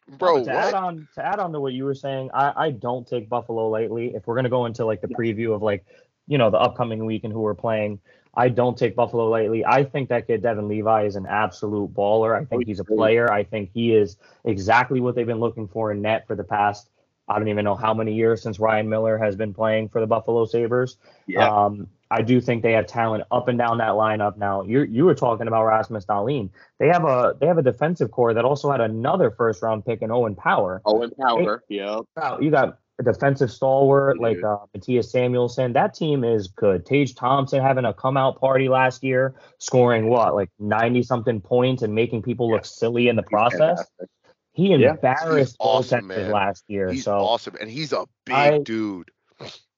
Bro, to what? add on to add on to what you were saying, I, I don't take Buffalo lightly. If we're gonna go into like the preview of like, you know, the upcoming week and who we're playing, I don't take Buffalo lightly. I think that kid Devon Levi is an absolute baller. I think he's a player. I think he is exactly what they've been looking for in net for the past I don't even know how many years since Ryan Miller has been playing for the Buffalo Sabres. Yeah. Um, I do think they have talent up and down that lineup. Now you you were talking about Rasmus Dahlin. They have a they have a defensive core that also had another first round pick in Owen Power. Owen Power, yeah. You got a defensive stalwart like uh, Mattias Samuelsson. That team is good. Tage Thompson having a come out party last year, scoring what like ninety something points and making people look silly in the process. He embarrassed yeah. awesome, last year. He's so awesome, and he's a big I, dude.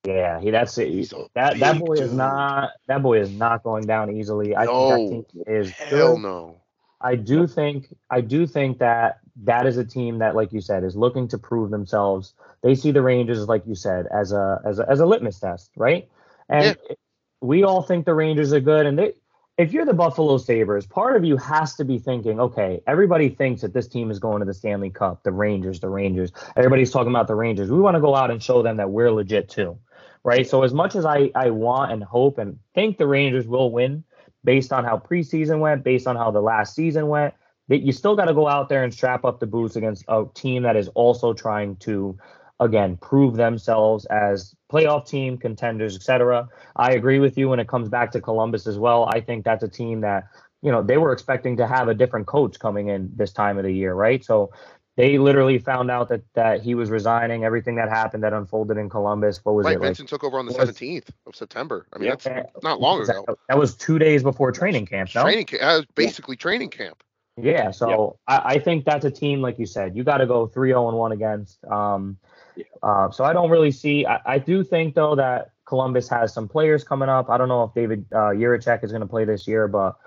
Yeah, he that's it. That that boy dude. is not that boy is not going down easily. I no, think that team is hell good. no. I do think I do think that that is a team that, like you said, is looking to prove themselves. They see the Rangers, like you said, as a as a as a litmus test, right? And yeah. we all think the Rangers are good, and they. If you're the Buffalo Sabres, part of you has to be thinking, okay, everybody thinks that this team is going to the Stanley Cup, the Rangers, the Rangers. Everybody's talking about the Rangers. We want to go out and show them that we're legit too right? So as much as I I want and hope and think the Rangers will win based on how preseason went, based on how the last season went, that you still got to go out there and strap up the boots against a team that is also trying to again prove themselves as playoff team contenders etc i agree with you when it comes back to columbus as well. I think that's a team that you know they were expecting to have a different coach coming in this time of the year right? So they literally found out that that he was resigning. Everything that happened that unfolded in Columbus. What was right, it? Vincent like, took over on the seventeenth of September. I mean, yeah, that's not long ago. That was two days before training camp. No? Training camp. was basically yeah. training camp. Yeah, so I, I, think that's a team like you said. You got to go three zero oh and one against. Um, yeah. uh, so I don't really see. I, I do think though that Columbus has some players coming up. I don't know if David uh, Jiricek is going to play this year, but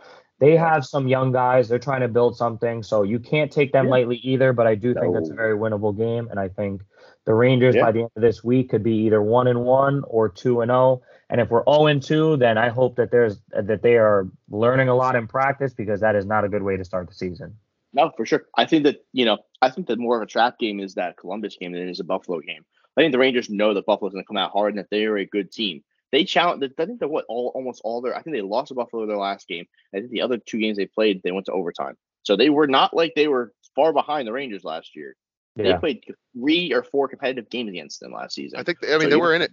they have some young guys. They're trying to build something, so you can't take them yeah. lightly either. But I do think no. that's a very winnable game, and I think the Rangers yeah. by the end of this week could be either one and one or two and zero. Oh. And if we're zero oh and two, then I hope that there's that they are learning a lot in practice because that is not a good way to start the season. No, for sure. I think that you know, I think that more of a trap game is that Columbus game than it is a Buffalo game. I think the Rangers know that Buffalo's going to come out hard and that they are a good team they challenge. I think they're what all almost all their. I think they lost to Buffalo their last game. I think the other two games they played, they went to overtime. So they were not like they were far behind the Rangers last year. Yeah. They played three or four competitive games against them last season. I think. They, I mean, so they were in it.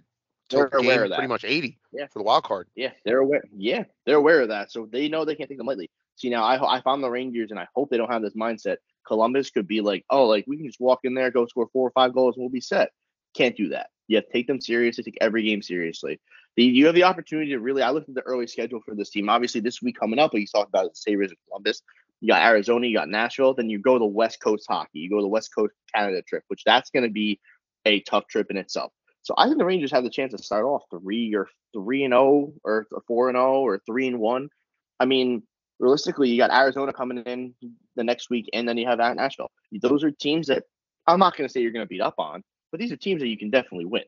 They're aware of that. Pretty much eighty. Yeah. For the wild card. Yeah, they're aware. Yeah, they're aware of that. So they know they can't take them lightly. See now, I I found the Rangers, and I hope they don't have this mindset. Columbus could be like, oh, like we can just walk in there, go score four or five goals, and we'll be set. Can't do that. You have to take them seriously, take every game seriously. You have the opportunity to really. I looked at the early schedule for this team. Obviously, this week coming up, but you talked about the Sabres and Columbus. You got Arizona, you got Nashville. Then you go to the West Coast hockey. You go to the West Coast Canada trip, which that's going to be a tough trip in itself. So I think the Rangers have the chance to start off three or three and zero, oh, or four and zero, oh, or three and one. I mean, realistically, you got Arizona coming in the next week, and then you have Nashville. Those are teams that I'm not going to say you're going to beat up on, but these are teams that you can definitely win.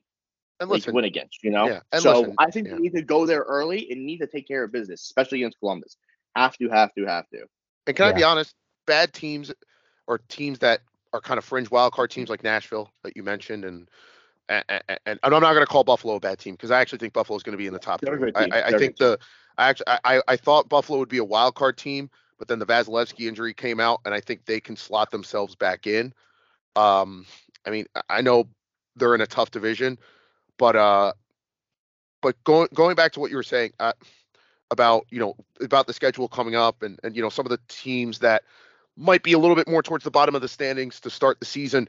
And like, listen, win against, you know. Yeah, and so listen, I think yeah. you need to go there early and need to take care of business, especially against Columbus. Have to, have to, have to. and can I be honest? Bad teams or teams that are kind of fringe wild card teams like Nashville that you mentioned, and and, and, and I'm not going to call Buffalo a bad team because I actually think Buffalo is going to be in the top They're three. good I, team. I, I think the I actually I, I- I thought Buffalo would be a wild card team, but then the Vasilevskiy injury came out, and I think they can slot themselves back in. Um, I mean, I- I know they're in a tough division, but uh, but going going back to what you were saying uh, about you know about the schedule coming up and and you know some of the teams that might be a little bit more towards the bottom of the standings to start the season,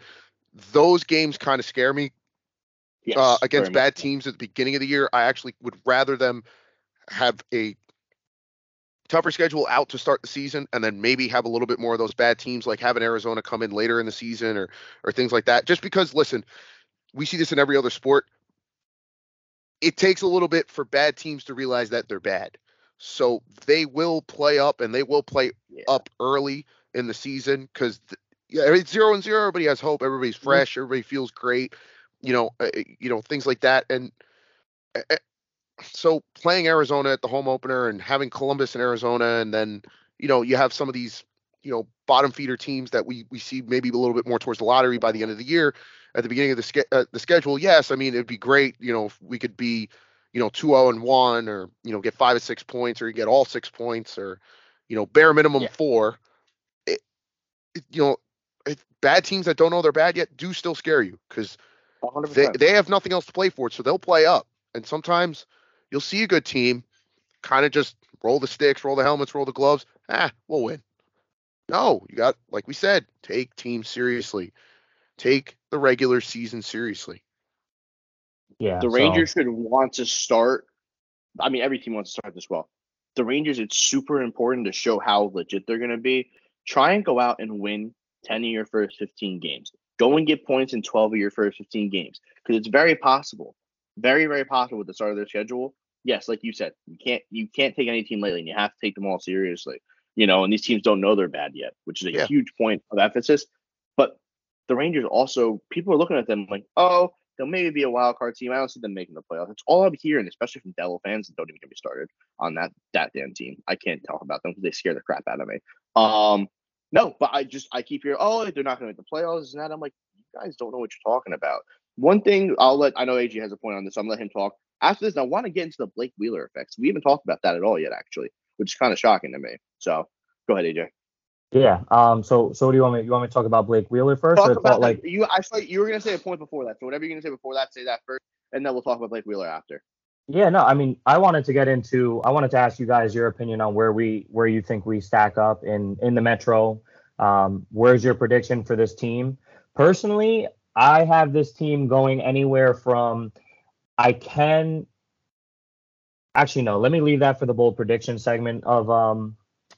those games kind of scare me Yes, uh, against bad so. teams at the beginning of the year. I actually would rather them have a tougher schedule out to start the season and then maybe have a little bit more of those bad teams like having Arizona come in later in the season or or things like that. Just because listen, we see this in every other sport. It takes a little bit for bad teams to realize that they're bad. So they will play up and they will play Yeah. up early in the season because yeah, it's zero and zero. Everybody has hope. Everybody's Mhm. fresh. Everybody feels great. You know, uh, you know things like that. And uh, uh, so playing Arizona at the home opener and having Columbus in Arizona, and then you know you have some of these you know bottom feeder teams that we we see maybe a little bit more towards the lottery by the end of the year. At the beginning of the ske- uh, the schedule, yes, I mean it'd be great. You know, if we could be you know 2-0 and 1 or you know get 5 or 6 points or you get all 6 points or you know bare minimum Yeah. 4 it, it, you know it, bad teams that don't know they're bad yet do still scare you cuz they they have nothing else to play for so they'll play up and sometimes you'll see a good team kind of just roll the sticks roll the helmets roll the gloves ah we'll win no you got like we said take teams seriously take the regular season seriously Yeah. the so- Rangers should want to start. I mean, every team wants to start this well. The Rangers, it's super important to show how legit they're going to be. Try and go out and win 10 of your first 15 games. Go and get points in 12 of your first 15 games because it's very possible, very, very possible with the start of their schedule. Yes, like you said, you can't you can't take any team lightly, and you have to take them all seriously. You know, and these teams don't know they're bad yet, which is a Yeah. huge point of emphasis. But the Rangers also, people are looking at them like, oh, they'll maybe be a wild card team. I don't see them making the playoffs. It's all I'm hearing, especially from Devil fans that don't even get me started on that that damn team. I can't talk about them because they scare the crap out of me. Um, no, but I just I keep hearing, oh, they're not going to make the playoffs and that. I'm like, you guys don't know what you're talking about. One thing I'll let I know AJ has a point on this. I'm gonna let him talk. After this, I want to get into the Blake Wheeler effects. We haven't talked about that at all yet, actually, which is kind of shocking to me. So go ahead, AJ. Yeah. Um. So so what do you want me? You want me to talk about Blake Wheeler first? Talk or about like you. I thought you were gonna say a point before that. So whatever you're gonna say before that, say that first, and then we'll talk about Blake Wheeler after. Yeah, no, I mean, I wanted to get into, I wanted to ask you guys your opinion on where we, where you think we stack up in in the Metro. Um, where's your prediction for this team? Personally, I have this team going anywhere from, I can, actually no, let me leave that for the bold prediction segment of um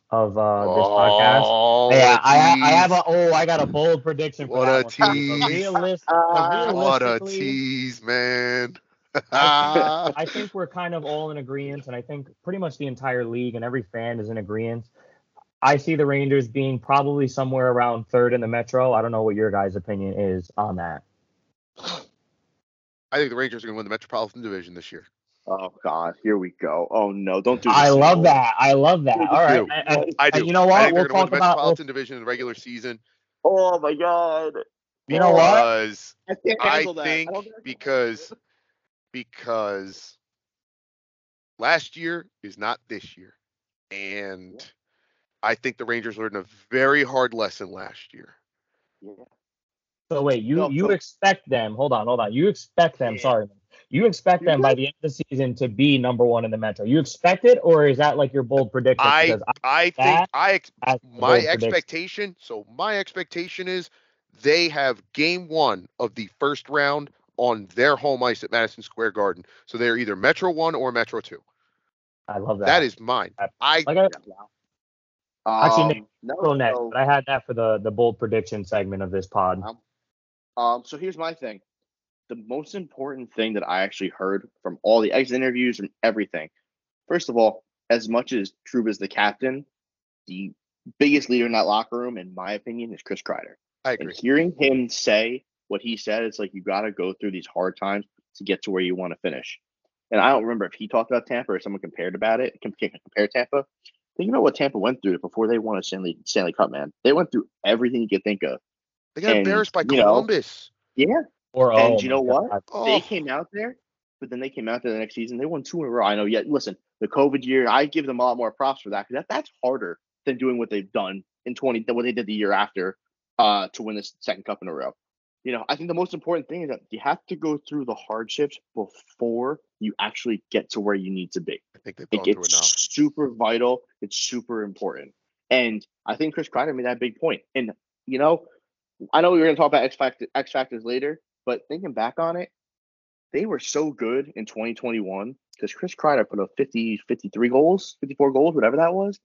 of uh this podcast. Oh, Yeah, I, I have a oh, I got a bold prediction for What that a one. for you, but tease. realis- but Uh, what a tease, man. *laughs* I think we're kind of all in agreement, and I think pretty much the entire league and every fan is in agreement. I see the Rangers being probably somewhere around third in the Metro. I don't know what your guys' opinion is on that. I think the Rangers are going to win the Metropolitan Division this year. Oh God, here we go. Oh no, don't do. This I love me. that. I love that. I All right. do. And- and- I do. you know I what? think We'll they're going talk to win the about. we'll- Metropolitan Division in the regular season Oh my God. you know what? because I can't I that. think I because because last year is not this year, and I think the Rangers learned a very hard lesson last year. handle it. So wait, you No, you so- expect them? Hold on, hold on. You expect them? Yeah. Sorry, you expect them by the end of the season to be number one in the Metro. You expect it, or is that like your bold prediction? I Because I think I ex- my bold prediction. expectation. So my expectation is they have game one of the first round on their home ice at Madison Square Garden. So they're either Metro one or Metro two. I love that. That is mine. I- I like I, Actually, Nick, Um, no, go next, but I had that for the the bold prediction segment of this pod. Um, so here's my thing. The most important thing that I actually heard from all the exit interviews and everything. First of all, as much as Trouba's the captain, the biggest leader in that locker room, in my opinion, is Chris Kreider. I And agree. hearing him say what he said, it's like you got to go through these hard times to get to where you want to finish. And I don't remember if he talked about Tampa or someone compared about it, com- compare Tampa. Think about what Tampa went through before they won a Stanley Stanley Cup, man. They went through everything you could think of. They got and, embarrassed by you know, Columbus. Yeah, Or And oh you know my what? God. Oh, they came out there, but then they came out there the next season. They won two in a row. I know. Yet, listen, the COVID year, I give them a lot more props for that because that, that's harder than doing what they've done in twenty, what they did the year after, uh, to win this second cup in a row. You know, I think the most important thing is that you have to go through the hardships before you actually get to where you need to be. I think they've Like, gone through it it's now. super vital. It's super important. And I think Chris Kreider made that big point. And you know, I know we were going to talk about X factor, X factors later, but thinking back on it, they were so good in 2021 because Chris Kreider put up 50, 53 goals, 54 goals, whatever that was.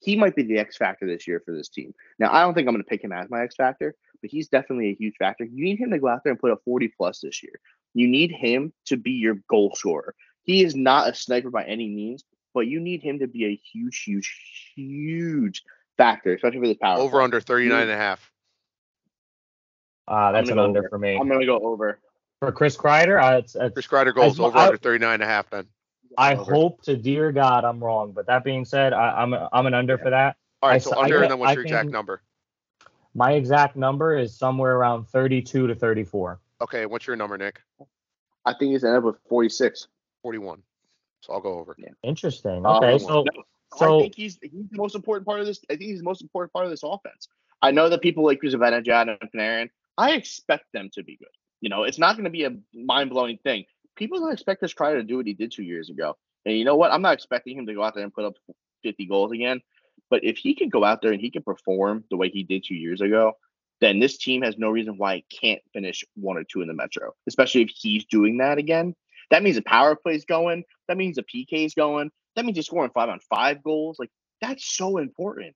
He might be the X factor this year for this team. Now, I don't think I'm going to pick him as my X factor, but he's definitely a huge factor. You need him to go out there and put up 40 plus this year. You need him to be your goal scorer. He is not a sniper by any means, but you need him to be a huge, huge, huge factor, especially for this power. Over play. under 39 and a half. Ah, that's an go under over. for me. I'm going to go over. For Chris Kreider, uh, it's, it's, Chris Kreider goes over I- under 39 and a half then. I Over. hope to dear God I'm wrong. But that being said, I, I'm a, I'm an under for that. All right, I so under can- and then what's I your exact can- number? My exact number is somewhere around 32 to 34. Okay, what's your number, Nick? I think he's end up with 46. 41. So I'll go over. Interesting. Um, Okay, so no, so I think he's he's the most important part of this. I think he's the most important part of this offense. I know that people like Chris Zibanejad and Panarin. I expect them to be good. You know, it's not going to be a mind blowing thing. People don't expect this Kreider to do what he did two years ago. And you know what? I'm not expecting him to go out there and put up 50 goals again. But if he can go out there and he can perform the way he did two years ago, then this team has no reason why it can't finish one or two in the Metro. Especially if he's doing that again. That means the power play's going. That means the PK's going. That means you're scoring five on five goals. Like that's so important.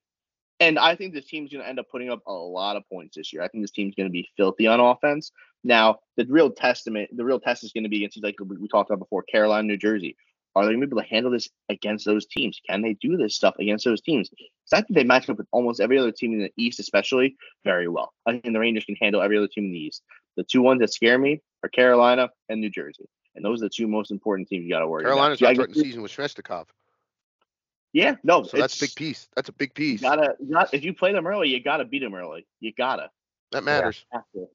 And I think this team's going to end up putting up a lot of points this year. I think this team's going to be filthy on offense. Now, the real testament, the real test is going to be against like we talked about before, Carolina, New Jersey. Are they going to be able to handle this against those teams? Can they do this stuff against those teams? Because I think they match up with almost every other team in the East, especially very well. I think the Rangers can handle every other team in the East. The two ones that scare me are Carolina and New Jersey, and those are the two most important teams you got to worry Carolina's about. Yeah, starting the season with Svechnikov. Yeah, no, So that's a big piece. That's a big You piece. gotta, you got if you play them early, you gotta beat them early. You gotta. That matters. Have to.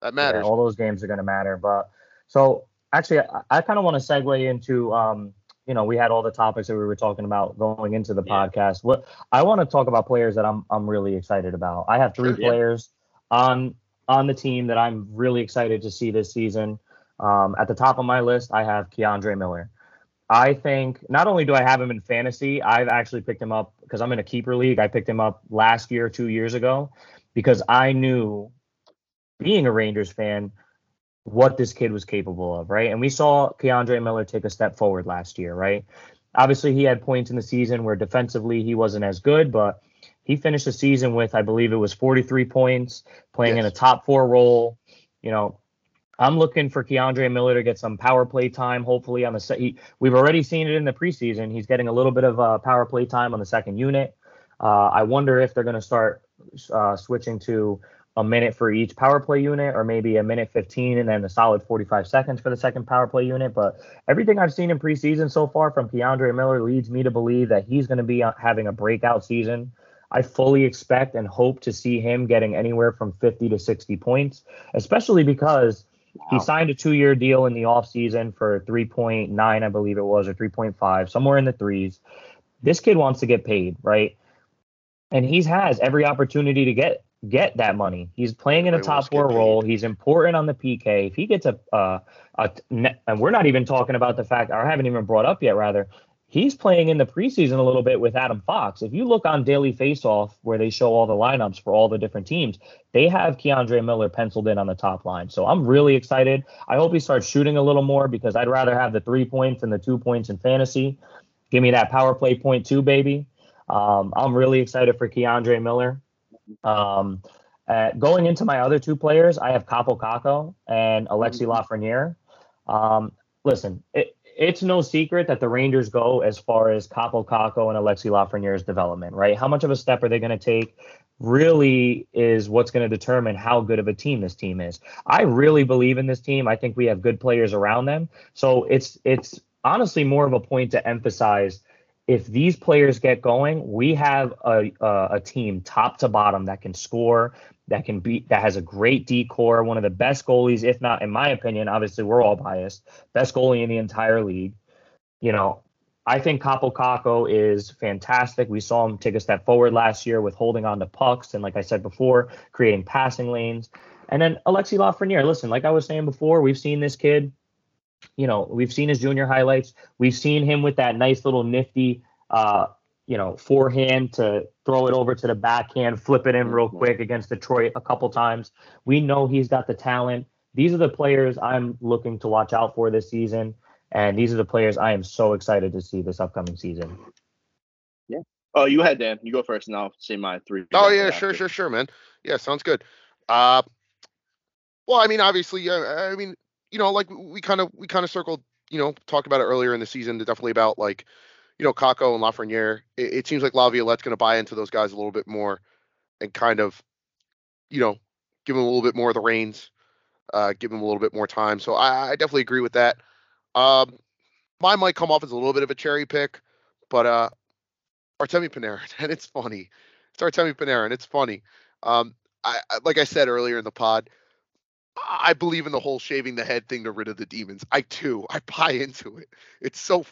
That Yeah, matters. all those games are going to matter. But so actually, I, I kind of want to segue into, um, you know, we had all the topics that we were talking about going into the Yeah. podcast. What I want to talk about players that I'm I'm really excited about. I have three Sure. Yeah. players on on the team that I'm really excited to see this season. Um, at the top of my list, I have K'Andre Miller. I think not only do I have him in fantasy, I've actually picked him up because I'm in a keeper league. I picked him up last year, two years ago, because I knew being a Rangers fan, what this kid was capable of, right? And we saw K'Andre Miller take a step forward last year, right? Obviously, he had points in the season where defensively he wasn't as good, but he finished the season with, I believe it was 43 points, playing in a top four role. You know, I'm looking for K'Andre Miller to get some power play time. Hopefully, on the set, he, we've already seen it in the preseason. He's getting a little bit of uh, power play time on the second unit. Uh, I wonder if they're going to start uh, switching to a minute for each power play unit, or maybe a minute 15 and then a solid 45 seconds for the second power play unit. But everything I've seen in preseason so far from K'Andre Miller leads me to believe that he's going to be uh, having a breakout season. I fully expect and hope to see him getting anywhere from 50 to 60 points, especially because he signed a two-year deal in the offseason for 3.9, I believe it was, or 3.5, somewhere in the threes. This kid wants to get paid, right? And he has every opportunity to get get that money. He's playing in a top four role. He's important on the PK. If he gets a, uh, a and we're not even talking about the fact, or I haven't even brought up yet, rather, he's playing in the preseason a little bit with Adam Fox. If you look on Daily Faceoff, where they show all the lineups for all the different teams, they have K'Andre Miller penciled in on the top line. So I'm really excited. I hope he starts shooting a little more because I'd rather have the three points and the two points in fantasy. Give me that power play point two, baby. Um, I'm really excited for K'Andre Miller. Um, uh, going into my other two players, I have Kaapo Kakko and Alexis Lafreniere. Um, listen, it, it's no secret that the Rangers go as far as Kaapo Kakko and Alexis Lafreniere's development, right? How much of a step are they going to take? Really is what's going to determine how good of a team this team is. I really believe in this team. I think we have good players around them. So it's it's honestly more of a point to emphasize if these players get going, we have a, a, a, team top to bottom that can score, that can be that has a great decor, one of the best goalies, if not in my opinion. Obviously, we're all biased, best goalie in the entire league. You know, I think Kaapo Kakko is fantastic. We saw him take a step forward last year with holding on to pucks and, like I said before, creating passing lanes. And then Alexis Lafreniere, listen, like I was saying before, we've seen this kid you know, we've seen his junior highlights. We've seen him with that nice little nifty, uh, you know, forehand to throw it over to the backhand, flip it in real quick against Detroit a couple times. We know he's got the talent. These are the players I'm looking to watch out for this season, and these are the players I am so excited to see this upcoming season. Yeah. Oh, you had Dan. You go first, and I'll say my three. Oh yeah, sure, sure, sure, man. Yeah, sounds good. Uh, well, I mean, obviously, uh, I mean, you know, like we kind of we kind of circled, you know, talked about it earlier in the season, to definitely about like, you know, Kakko and Lafreniere. It, it seems like Laviolette's going to buy into those guys a little bit more, and kind of, you know, give them a little bit more of the reins, uh, give them a little bit more time. So I, I definitely agree with that. Um, mine might come off as a little bit of a cherry pick, but uh, Artemi Panarin, *laughs* and it's funny. It's Artemi Panarin, it's funny. Um, I like I said earlier in the pod, I believe in the whole shaving the head thing to rid of the demons. I too, *laughs* I buy into it. It's so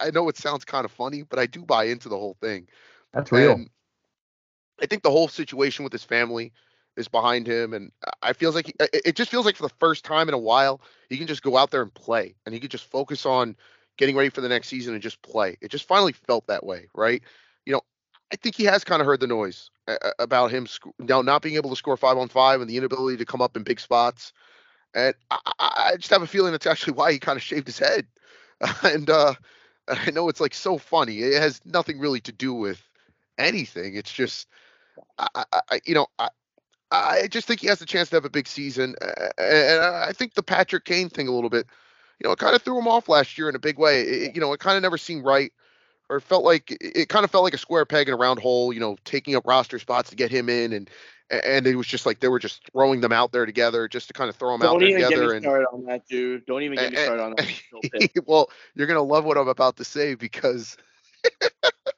I know it sounds kind of funny, but I do buy into the whole thing. That's real. And I think the whole situation with his family is behind him, and I feels like he, it just feels like for the first time in a while he can just go out there and play, and he can just focus on getting ready for the next season and just play. It just finally felt that way, right? You know, I think he has kind of heard the noise about him now not being able to score five on five and the inability to come up in big spots. And I, I just have a feeling that's actually why he kind of shaved his head. *laughs* and uh, I know it's like so funny. It has nothing really to do with anything. It's just, I, I you know, I, I just think he has a chance to have a big season. And I think the Patrick Kane thing a little bit, you know, it kind of threw him off last year in a big way. It, you know, it kind of never seemed right or it felt like it kind of felt like a square peg in a round hole, you know, taking up roster spots to get him in and and it was just like they were just throwing them out there together just to kind of throw them Don't out there together. Don't even. Get me and, started on that, dude. Don't even get me started on that. *laughs* well, you're gonna love what I'm about to say because *laughs*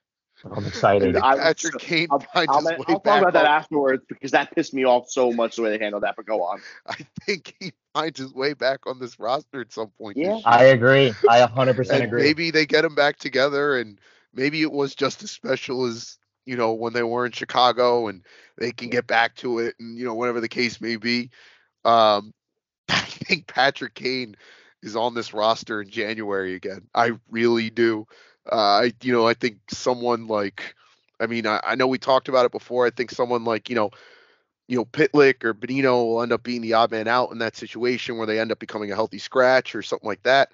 I'm excited. Patrick Kane I'll, I'll, I'll talk about that afterwards because that pissed me off so much the way they handled that. But go on. *laughs* I think he finds his way back on this roster at some point. Yeah, I agree. I 100% agree. Maybe they get him back together, and maybe it was just as special as you know when they were in Chicago, and they can get back to it, and you know whatever the case may be. Um, *laughs* I think Patrick Kane is on this roster in January again. I really do. Uh, I you know I think someone like I mean I, I know we talked about it before. I think someone like you know you know Pitlick or Bonino will end up being the odd man out in that situation where they end up becoming a healthy scratch or something like that.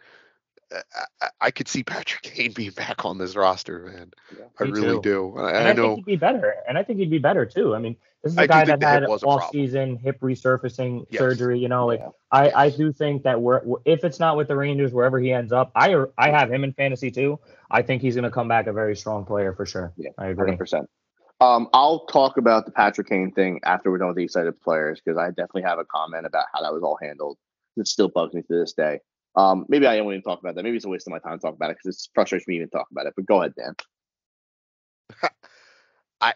I, I could see *laughs* Patrick Kane being back on this roster, man. Yeah, I really too. do. I, and I, I know think he'd be better, and I think he'd be better too. I mean, this is a guy that had off-season hip resurfacing yes. surgery. You know, like yeah. I, I do think that we're if it's not with the Rangers, wherever he ends up, I I have him in fantasy too. I think he's going to come back a very strong player for sure. Yeah, I agree. 100%. Um, I'll talk about the Patrick Kane thing after we're done with the excited players because I definitely have a comment about how that was all handled. It still bugs me to this day. Um, maybe I won't even talk about that. Maybe it's a waste of my time to talk about it because it frustrates me even talk about it. But go ahead, Dan. *laughs* I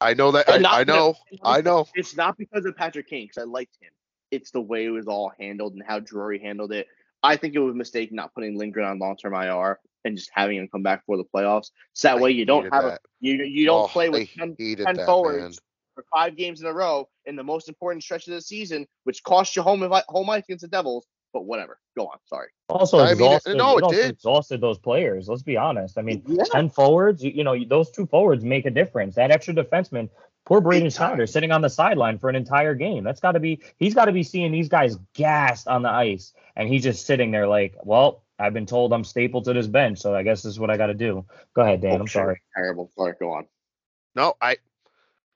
I know that I, I, know because, I know. It's not because of Patrick Kane because I liked him. It's the way it was all handled and how Drury handled it. I think it was a mistake not putting Lindgren on long term IR and just having him come back for the playoffs. So that I way you don't have a, you you don't oh, play with 10, 10 that, forwards man. for five games in a row in the most important stretch of the season, which cost you home home ice against the Devils but whatever. Go on. Sorry. Also I exhausted. Mean, no, it, it did. exhausted those players. Let's be honest. I mean, yeah. ten forwards. You, you, know, those two forwards make a difference. That extra defenseman. Poor Braden Schneider sitting on the sideline for an entire game. That's got to be. He's got to be seeing these guys gassed on the ice, and he's just sitting there like, well, I've been told I'm stapled to this bench, so I guess this is what I got to do. Go ahead, Dan. Oh, I'm sorry. Terrible. Sorry. Go on. No, I.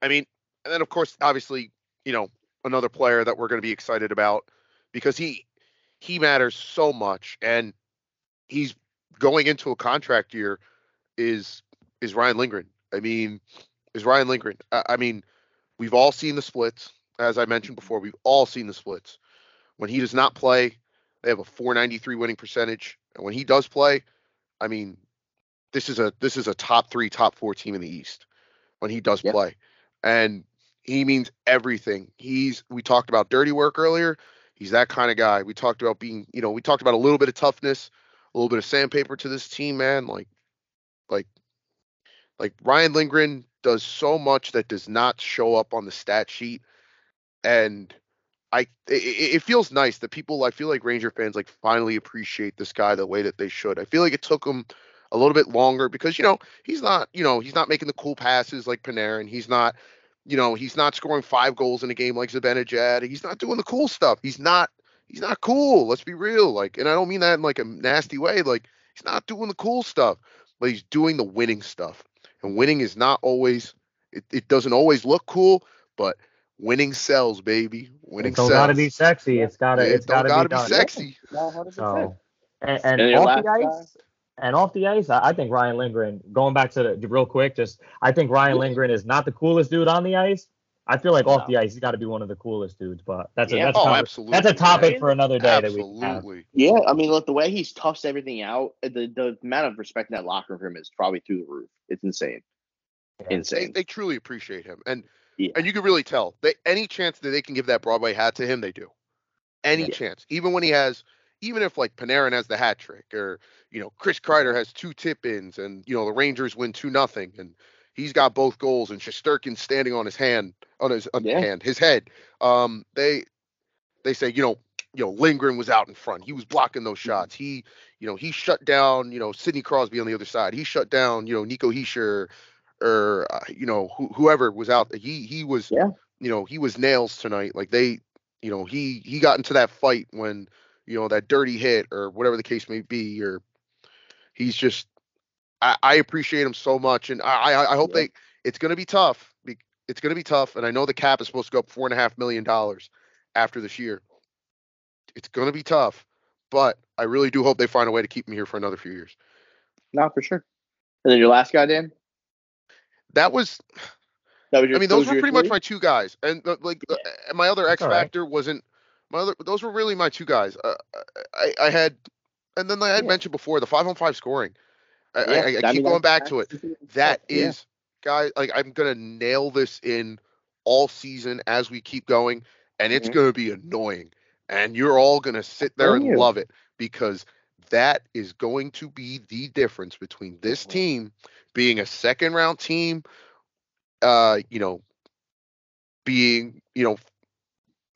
I mean, and then of course, obviously, you know, another player that we're going to be excited about because he he matters so much. And he's going into a contract year is is Ryan Lindgren. I mean, is Ryan Lindgren. I, I mean, we've all seen the splits. As I mentioned before, we've all seen the splits. When he does not play, they have a 493 winning percentage, and when he does play, I mean, this is a this is a top three, top four team in the East when he does Yep. play, and he means everything. He's we talked about dirty work earlier. He's that kind of guy. We talked about being, you know, we talked about a little bit of toughness, a little bit of sandpaper to this team, man. Like, like, like Ryan Lindgren does so much that does not show up on the stat sheet, and I it, it feels nice that people I feel like Ranger fans like finally appreciate this guy the way that they should. I feel like it took him a little bit longer because you know he's not you know he's not making the cool passes like Panarin. He's not you know he's not scoring five goals in a game like Zibanejad. He's not doing the cool stuff. He's not he's not cool. Let's be real. Like, and I don't mean that in like a nasty way. Like he's not doing the cool stuff, but he's doing the winning stuff. And winning is not always it, it doesn't always look cool, but winning sells, baby. Winning It's all sells. gotta be sexy. It's gotta—it's gotta, gotta be, be done. sexy. No, 100%. So and, and, And off the last ice and off the ice, I, I think Ryan Lindgren, going back to the real quick, just I think Ryan Lindgren is not the coolest dude on the ice. I feel like off No. the ice, he's got to be one of the coolest dudes. But that's a Yeah. that's, Oh, conver- absolutely. that's a topic for another day that we have. Absolutely. Yeah, I mean, look, the way he's toughs everything out, uh, the the amount of respect in that locker room is probably through the roof. It's insane, Yeah. They, insane. they truly appreciate him, and Yeah. and you can really tell. They any chance that they can give that Broadway hat to him, they do. Any Yeah. chance, even when he has, even if like Panarin has the hat trick, or you know Chris Kreider has two tip ins, and you know the Rangers win two nothing, and he's got both goals, and Shesterkin's standing on his hand, on his on Yeah. hand, his head. Um, they they say you know you know Lindgren was out in front. He was blocking those Mm-hmm. shots. He you know he shut down you know Sidney Crosby on the other side. He shut down you know Nico Hischier or uh, you know who, whoever was out. He he was Yeah. you know he was nails tonight. Like they you know he he got into that fight when you know that dirty hit or whatever the case may be or he's just I, I appreciate him so much and I I, I hope Yeah. they it's gonna be tough. It's gonna be tough, and I know the cap is supposed to go up four and a half million dollars after this year. It's gonna be tough, but I really do hope they find a way to keep him here for another few years. Not for sure. And then your last guy, Dan. That was That was your. I mean, those were your pretty much my two guys, and uh, like uh, and my other X all right. factor wasn't my other. Those were really my two guys. Uh, I I had, and then I had Yeah. mentioned before the five on five scoring. I, Yeah, I I keep mean, going back to it. That yeah. is, guys, like I'm gonna nail this in all season as we keep going, and it's Mhm. gonna be annoying, and you're all gonna sit there and love it because that is going to be the difference between this Mhm. team being a second round team, uh, you know, being you know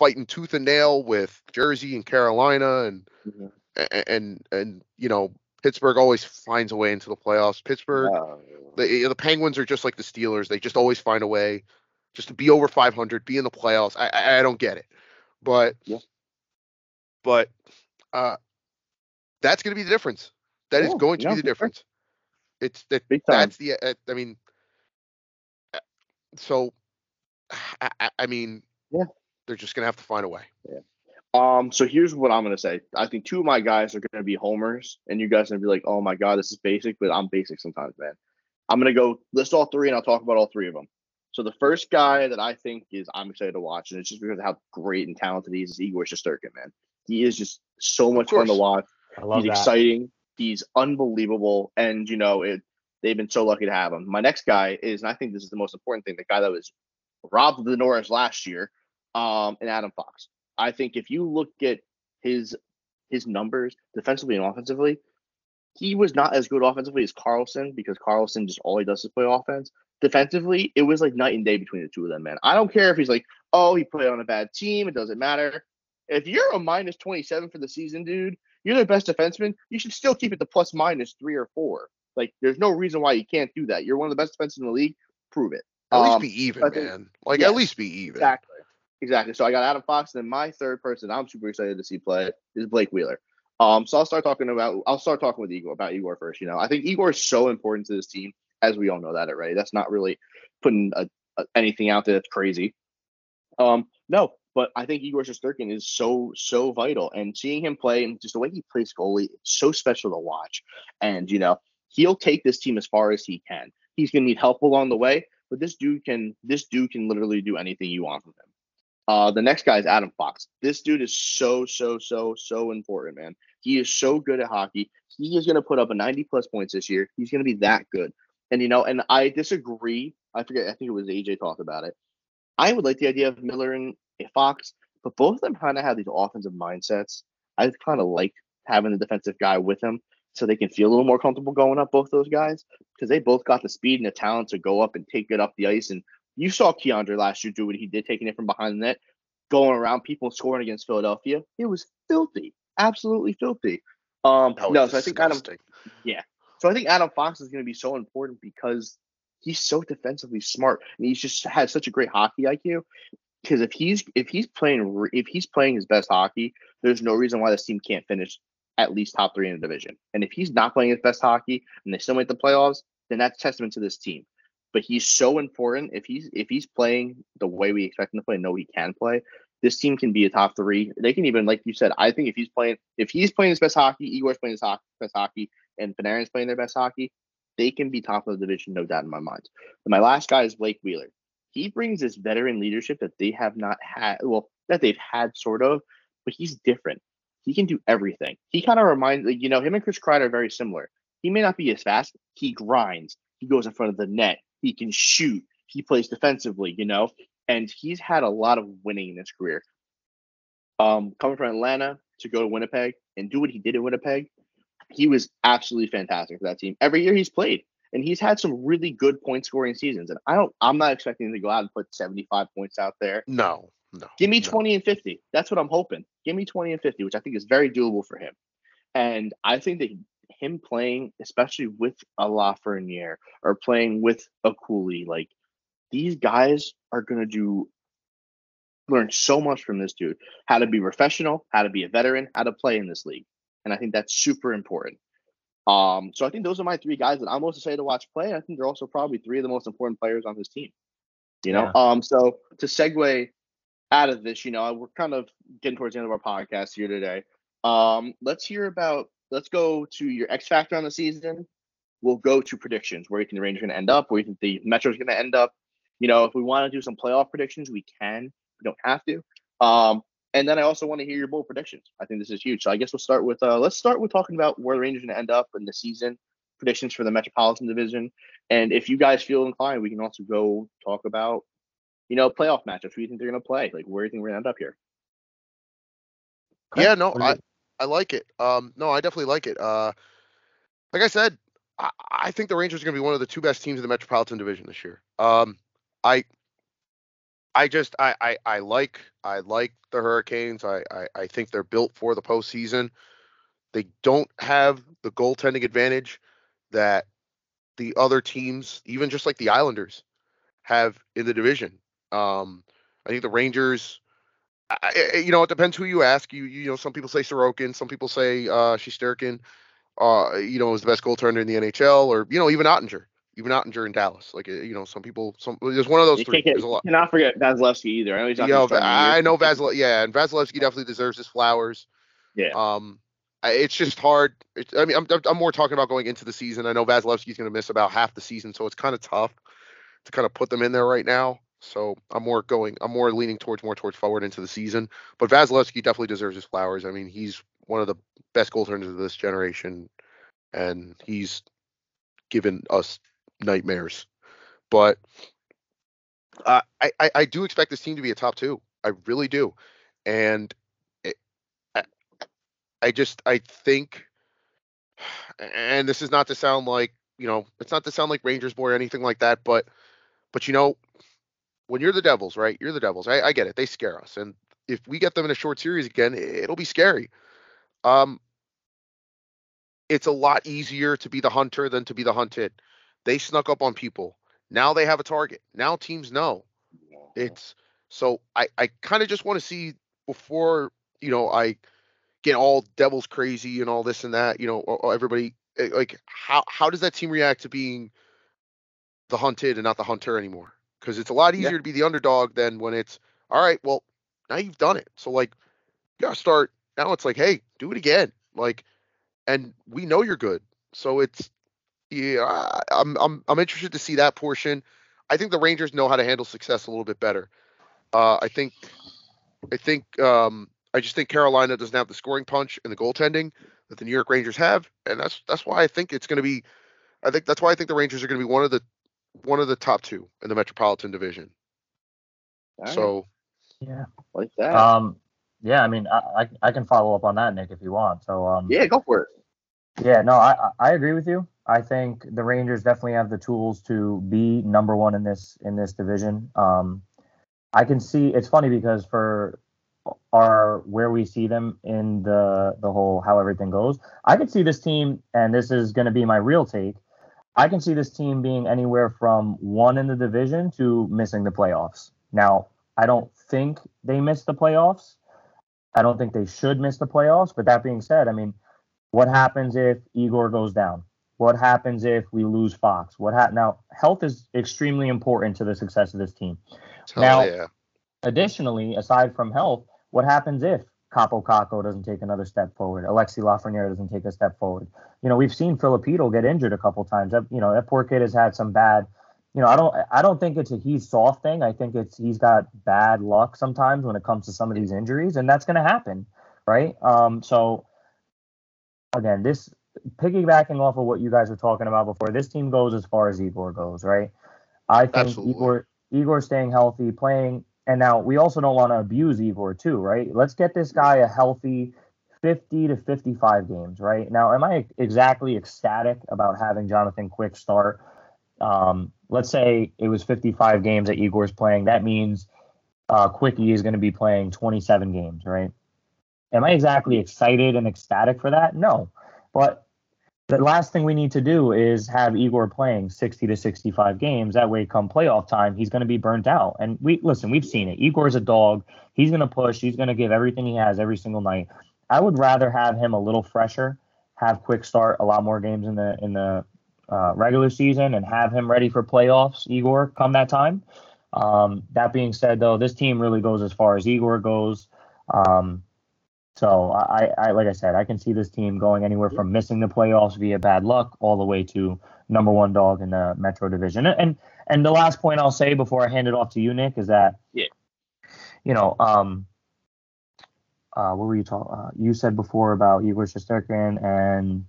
fighting tooth and nail with Jersey and Carolina and Mhm. a- and and you know Pittsburgh always finds a way into the playoffs. Pittsburgh, the the Penguins are just like the Steelers. They just always find a way just to be over 500, be in the playoffs. I I, I don't get it, but Yeah. but uh, that's going to be the difference. That is Yeah, going to no, be the difference. It's that that's the uh, I mean, uh, so *sighs* I, I, I mean, Yeah. They're just gonna have to find a way. Yeah. Um, so here's what I'm gonna say. I think two of my guys are gonna be homers, and you guys are gonna be like, "Oh my god, this is basic," but I'm basic sometimes, man. I'm gonna go list all three, and I'll talk about all three of them. So the first guy that I think is I'm excited to watch, and it's just because of how great and talented he is, is Igor Shesterkin, man. He is just so much fun to watch. I love He's that. exciting. He's unbelievable, and you know it. They've been so lucky to have him. My next guy is, and I think this is the most important thing, the guy that was robbed of the Norris last year, um, and Adam Fox. I think if you look at his his numbers defensively and offensively, he was not as good offensively as Karlsson because Karlsson just all he does is play offense. Defensively, it was like night and day between the two of them, man. I don't care if he's like, oh, he played on a bad team, it doesn't matter. If you're a minus 27 for the season, dude, you're the best defenseman. You should still keep it to plus minus three or four. Like, there's no reason why you can't do that. You're one of the best defensemen in the league. Prove it. At least Um, be even, man. Like at least be even. Exactly. Exactly. So I got Adam Fox, and then my third person I'm super excited to see play is Blake Wheeler. Um, so I'll start talking about I'll start talking with Igor about Igor first. You know, I think Igor is so important to this team, as we all know that already. That's not really putting a, a, anything out there that's crazy. Um, no, But I think Igor Shesterkin is so so vital, and seeing him play and just the way he plays goalie, it's so special to watch. And you know, he'll take this team as far as he can. He's gonna need help along the way, but this dude can this dude can literally do anything you want from him. Uh, the next guy is Adam Fox. This dude is so so so so important, man. He is so good at hockey. He is gonna put up a 90 plus points this year. He's gonna be that good. And you know, and I disagree. I forget. I think it was AJ talked about it. I would like the idea of Miller and Fox, but both of them kind of have these offensive mindsets. I kind of like having the defensive guy with them so they can feel a little more comfortable going up both those guys because they both got the speed and the talent to go up and take it up the ice. And you saw K'Andre last year do what he did, taking it from behind the net, going around people scoring against Philadelphia. It was filthy, absolutely filthy. Um, no, so I think Adam, yeah, so I think Adam Fox is going to be so important because he's so defensively smart and he's just had such a great hockey IQ because if he's if he's playing if he's playing his best hockey, there's no reason why this team can't finish at least top three in the division. And if he's not playing his best hockey and they still make the playoffs, then that's testament to this team. But he's so important. If he's if he's playing the way we expect him to play, no, he can play. This team can be a top three. They can even, like you said, I think if he's playing if he's playing his best hockey, Igor's playing his ho- best hockey, and Panarin's playing their best hockey, they can be top of the division, no doubt in my mind. My last guy is Blake Wheeler he brings this veteran leadership that they have not had, well, that they've had sort of, but he's different. He can do everything. He kind of reminds, you know, him and Chris Kreider are very similar. He may not be as fast. He grinds. He goes in front of the net. He can shoot. He plays defensively, you know, and he's had a lot of winning in his career. Um, coming from Atlanta to go to Winnipeg and do what he did in Winnipeg, he was absolutely fantastic for that team. Every year he's played, and he's had some really good point scoring seasons. And I don't, I'm not expecting him to go out and put 75 points out there. No, no. Give me 20 and 50. That's what I'm hoping. Give me 20 and 50, which I think is very doable for him. And I think that him playing, especially with a Lafreniere or playing with a Cooley, like these guys are gonna do learn so much from this dude. How to be professional, how to be a veteran, how to play in this league. And I think that's super important. Um, so I think those are my three guys that I'm most excited to watch play. I think they're also probably three of the most important players on this team. You know, yeah. um, so to segue out of this, you know, we're kind of getting towards the end of our podcast here today. Um, let's hear about. Let's go to your X factor on the season. We'll go to predictions where you think the Rangers are going to end up, where you think the Metro is going to end up. You know, if we want to do some playoff predictions, we can. We don't have to. Um, and then I also want to hear your bold predictions. I think this is huge. So I guess we'll start with uh, let's start with talking about where the Rangers are going to end up in the season, predictions for the Metropolitan Division, and if you guys feel inclined, we can also go talk about you know playoff matchups. Who you think they're going to play? Like where do you think we're going to end up here? Yeah, no, I I like it. Um, no, I definitely like it. Uh, like I said, I, I think the Rangers are going to be one of the two best teams in the Metropolitan Division this year. Um, I I just I, I I like I like the Hurricanes. I, I I think they're built for the postseason. They don't have the goaltending advantage that the other teams, even just like the Islanders, have in the division. Um, I think the Rangers. I, you know, it depends who you ask. You you know, some people say Sorokin, some people say uh, Shesterkin. Uh, you know, is the best goaltender in the NHL, or you know, even Oettinger, even Oettinger in Dallas. Like uh, you know, some people, some there's one of those you three. There's a lot. Cannot forget Vasilevskiy either. I know he's you know, I know Vasil. Yeah, and Vasilevskiy definitely deserves his flowers. Yeah. Um, it's just hard. It's, I mean, I'm I'm more talking about going into the season. I know Vasilevskiy's going to miss about half the season, so it's kind of tough to kind of put them in there right now. So I'm more going. I'm more leaning towards more towards forward into the season. But Vasilevskiy definitely deserves his flowers. I mean, he's one of the best goaltenders of this generation, and he's given us nightmares. But I, I, I do expect this team to be a top two. I really do, and it, I, I just I think, and this is not to sound like you know, it's not to sound like Rangers boy or anything like that, but but you know, when you're the Devils, right? You're the Devils. I, I get it. They scare us, and if we get them in a short series again, it'll be scary. Um, it's a lot easier to be the hunter than to be the hunted. They snuck up on people. Now they have a target. Now teams know. It's so I I kind of just want to see before you know I get all devils crazy and all this and that. You know, everybody eh, like how how does that team react to being the hunted and not the hunter anymore? Because it's a lot easier yeah. to be the underdog than when it's all right. Well, now you've done it. So like, you gotta start now. It's like, hey, do it again. Like, and we know you're good. So it's yeah, I'm I'm I'm interested to see that portion. I think the Rangers know how to handle success a little bit better. Uh, I think I think um, I just think Carolina doesn't have the scoring punch and the goaltending that the New York Rangers have, and that's that's why I think it's going to be. I think that's why I think the Rangers are going to be one of the one of the top two in the Metropolitan Division. All right, So Yeah. like that. Um. Yeah. I mean, I, I I can follow up on that, Nick, if you want. So um. yeah, go for it. Yeah, no, I I I agree with you. I think the Rangers definitely have the tools to be number one in this in this division. Um, I can see it's funny because for our where we see them in the the whole how everything goes, I can see this team, and this is going to be my real take. I can see this team being anywhere from one in the division to missing the playoffs. Now, I don't think they miss the playoffs. I don't think they should miss the playoffs. But that being said, I mean, what happens if Igor goes down? What happens if we lose Fox? What hap- now? Health is extremely important to the success of this team. hell Now- yeah, Additionally, aside from health, what happens if Kaapo Kakko doesn't take another step forward? Alexi Lafreniere doesn't take a step forward. You know, we've seen Filipino get injured a couple times. That, you know, that poor kid has had some bad. You know, I don't. I don't think it's a he's soft thing. I think it's he's got bad luck sometimes when it comes to some of these injuries, and that's going to happen, right? Um, so again, this piggybacking off of what you guys were talking about before, this team goes as far as Igor goes, right? I think Absolutely. Igor Igor staying healthy, playing, and now we also don't want to abuse Igor too, right? Let's get this guy a healthy 50 to 55 games, right? Now, am I exactly ecstatic about having Jonathan Quick start? Um, let's say it was 55 games that Igor's playing. That means uh, Quickie is going to be playing 27 games, right? Am I exactly excited and ecstatic for that? No. But the last thing we need to do is have Igor playing 60 to 65 games. That way, come playoff time, he's going to be burnt out. And we listen, we've seen it. Igor's a dog. He's going to push. He's going to give everything he has every single night. I would rather have him a little fresher, have quick start a lot more games in the in the uh, regular season, and have him ready for playoffs. Igor, come that time. Um, that being said, though, this team really goes as far as Igor goes. Um, so I, I, like I said, I can see this team going anywhere from missing the playoffs via bad luck all the way to number one dog in the Metro Division. And and the last point I'll say before I hand it off to you, Nick, is that Yeah. you know, um, uh, what were you talking? Uh, you said before about Igor Shesterkin and.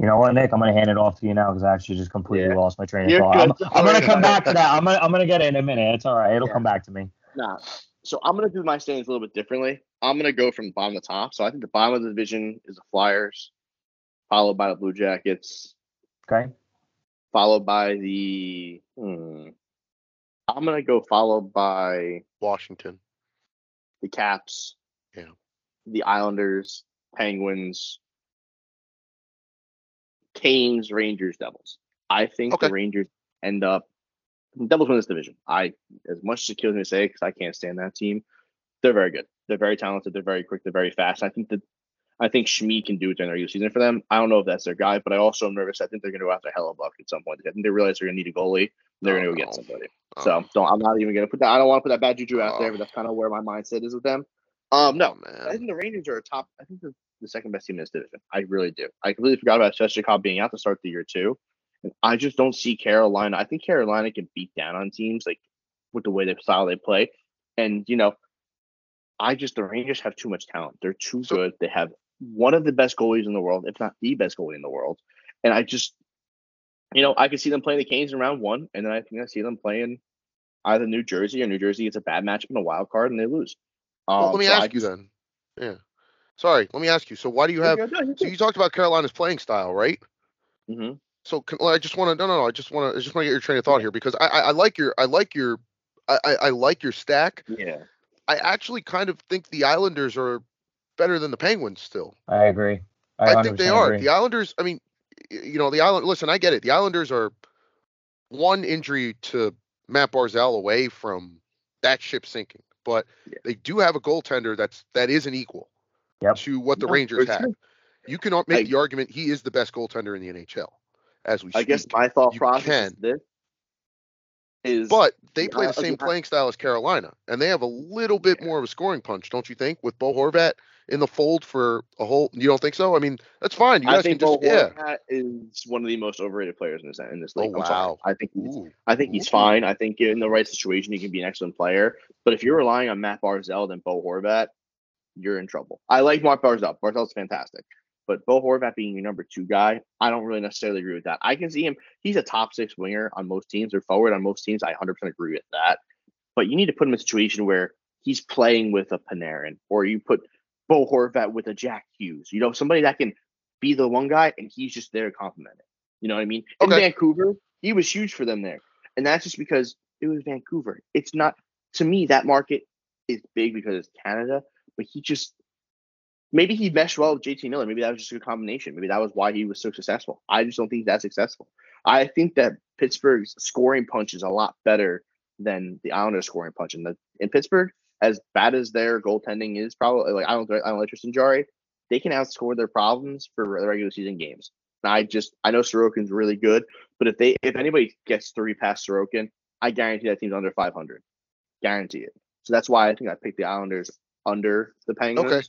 You know what, Nick? I'm gonna hand it off to you now because I actually just completely Yeah. lost my train of You're thought. I'm. I'm gonna come back to that. I'm gonna I'm gonna get it in a minute. It's all right. It'll Yeah. come back to me. Nah. So I'm gonna do my standings a little bit differently. I'm gonna go from bottom to top. So I think the bottom of the division is the Flyers, followed by the Blue Jackets, Okay. followed by the. Hmm, I'm gonna go followed by Washington. the Caps, Yeah. the Islanders, Penguins, Canes, Rangers, Devils. I think Okay. the Rangers end up Devils win this division. I as much as it kills me to say because I can't stand that team. They're very good. They're very talented. They're very quick. They're very fast. I think that I think Schmee can do it during the regular season for them. I don't know if that's their guy, but I also am nervous. I think they're going to go after Hellebuyck at some point. I think they realize they're going to need a goalie. They're Oh, going to go get somebody. Oh. So don't. I'm not even going to put that. I don't want to put that bad juju out there, Oh. but that's kind of where my mindset is with them. Um, no, Oh, I think the Rangers are a top. I think they're the second best team in this division. I really do. I completely forgot about Svechnikov being out to start the year too, and I just don't see Carolina. I think Carolina can beat down on teams like with the way they style they play, and you know, I just the Rangers have too much talent. They're too So- good. They have one of the best goalies in the world, if not the best goalie in the world, and I just, you know, I could see them playing the Canes in round one, and then I think I see them playing either New Jersey or New Jersey gets a bad matchup in a wild card and they lose. Um, Well, let me so I ask you then. Yeah. Sorry, let me ask you. So why do you have? Yeah, no, you're So you talked about Carolina's playing style, right? Mm-hmm. So can, well, I just want to no no no I just want to I just want to get your train of thought here because I, I I like your I like your I, I I like your stack. Yeah. I actually kind of think the Islanders are better than the Penguins still. I agree. I, think they are. agree. The Islanders, I mean, you know, the Island listen, I get it. The Islanders are one injury to Matt Barzal away from that ship sinking. But Yeah. they do have a goaltender that's that is an equal Yep. to what the No, Rangers for have. sure. You can make I- the argument he is the best goaltender in the NHL as we I guess my thought You process can. is this. Is But they play Yeah, the same playing style as Carolina, and they have a little bit more of a scoring punch, don't you think? With Bo Horvat in the fold for a whole, you don't think so? I mean, that's fine. You I think can Bo just, yeah. Horvat is one of the most overrated players in this in this oh, league. Oh, I'm sorry. wow. I think he's, Ooh. I think he's Ooh. fine. I think in the right situation he can be an excellent player. But if you're relying on Matt Barzal than Bo Horvat, you're in trouble. I like Mark Barzal. Barzal's fantastic. But Bo Horvat being your number two guy, I don't really necessarily agree with that. I can see him. He's a top six winger on most teams or forward on most teams. I 100% agree with that. But you need to put him in a situation where he's playing with a Panarin or you put Bo Horvat with a Jack Hughes. You know, somebody that can be the one guy and he's just there to compliment it. You know what I mean? In Okay. Vancouver, he was huge for them there. And that's just because it was Vancouver. It's not to me that market is big because it's Canada, but he just maybe he meshed well with JT Miller. Maybe that was just a good combination. Maybe that was why he was so successful. I just don't think that's successful. I think that Pittsburgh's scoring punch is a lot better than the Islanders scoring punch. And the, in Pittsburgh, as bad as their goaltending is, probably like I don't I don't like Tristan Jarry, they can outscore their problems for the regular season games. And I just I know Sorokin's really good, but if they if anybody gets three past Sorokin, I guarantee that team's under 500. Guarantee it. So that's why I think I picked the Islanders under the Penguins. Okay.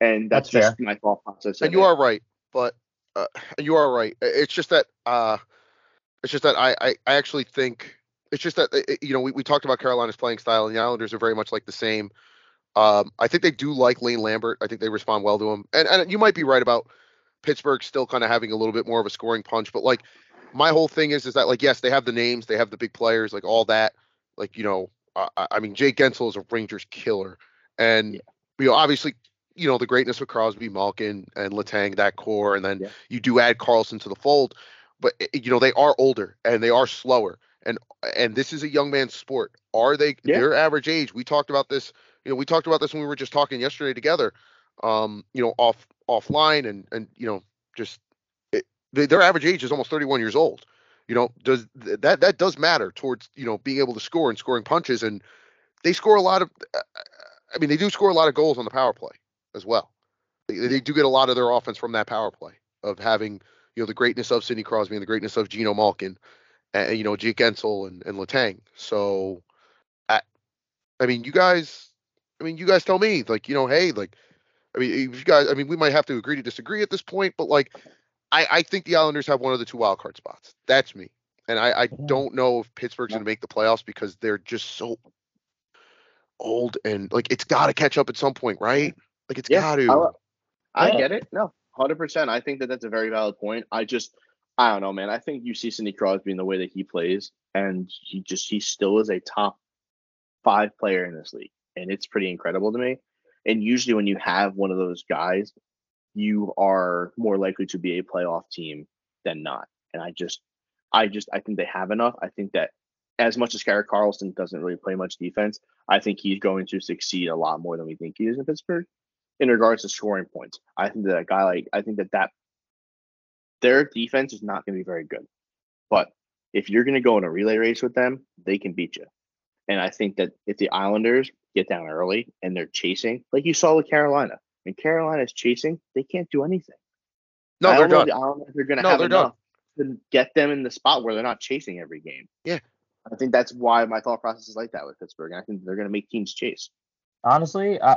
And that's, That's just my thought process. and you it. are right, but uh, you are right. It's just that uh, it's just that I, I, I actually think it's just that uh, you know we, we talked about Carolina's playing style, and the Islanders are very much like the same. Um, I think they do like Lane Lambert. I think they respond well to him, and and you might be right about Pittsburgh still kind of having a little bit more of a scoring punch, but like my whole thing is is that like yes they have the names, they have the big players, like all that. Like you know, uh, I I mean Jake Guentzel is a Rangers killer, and Yeah. you know obviously you know the greatness of Crosby, Malkin, and Letang that core, and then Yeah. you do add Karlsson to the fold, but eh, you know they are older and they are slower, and and this is a young man's sport. Are they Yeah. their average age? We talked about this. You know, we talked about this when we were just talking yesterday together. Um, you know, off offline and and you know just it, their average age is almost 31 years old. You know, does that that does matter towards you know being able to score and scoring punches, and they score a lot of. uh, I mean, they do score a lot of goals on the power play as well. They, they do get a lot of their offense from that power play of having you know the greatness of Sidney Crosby and the greatness of Geno Malkin, and you know Jake Guentzel and and Letang. So, I, I mean, you guys, I mean, you guys tell me, like, you know, hey, like, I mean, if you guys, I mean, we might have to agree to disagree at this point, but like, I I think the Islanders have one of the two wild card spots. That's me, and I I don't know if Pittsburgh's going to make the playoffs because they're just so old and like it's got to catch up at some point, right? Like it's Yeah, got to. I'll- I Yeah. get it. No, hundred percent. I think that that's a very valid point. I just, I don't know, man. I think you see Sidney Crosby in the way that he plays, and he just he still is a top five player in this league, and it's pretty incredible to me. And usually, when you have one of those guys, you are more likely to be a playoff team than not. And I just, I just, I think they have enough. I think that as much as Garrett Karlsson doesn't really play much defense, I think he's going to succeed a lot more than we think he is in Pittsburgh in regards to scoring points. I think that a guy like I think that that their defense is not going to be very good, but if you're going to go in a relay race with them, they can beat you. And I think that if the Islanders get down early and they're chasing, like you saw with Carolina, when Carolina's chasing, they can't do anything. no, I they're don't know done. if The Islanders are going to No, have they're done. enough to get them in the spot where they're not chasing every game. Yeah. I think that's why my thought process is like that with Pittsburgh. And I think they're going to make teams chase. honestly, I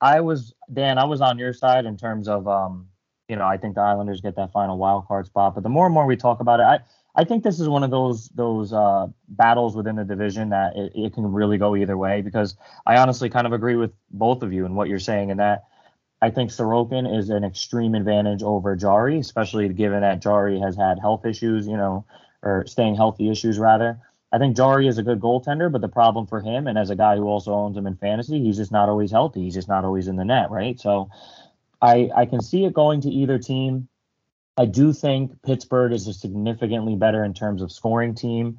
I was Dan, I was on your side in terms of um, you know, I think the Islanders get that final wild card spot. But the more and more we talk about it, I I think this is one of those those uh, battles within the division that it, it can really go either way because I honestly kind of agree with both of you and what you're saying in that I think Sorokin is an extreme advantage over Jarry, especially given that Jarry has had health issues, you know, or staying healthy issues rather. I think Jarry is a good goaltender, but the problem for him, and as a guy who also owns him in fantasy, he's just not always healthy. He's just not always in the net, right? So I I can see it going to either team. I do think Pittsburgh is a significantly better in terms of scoring team.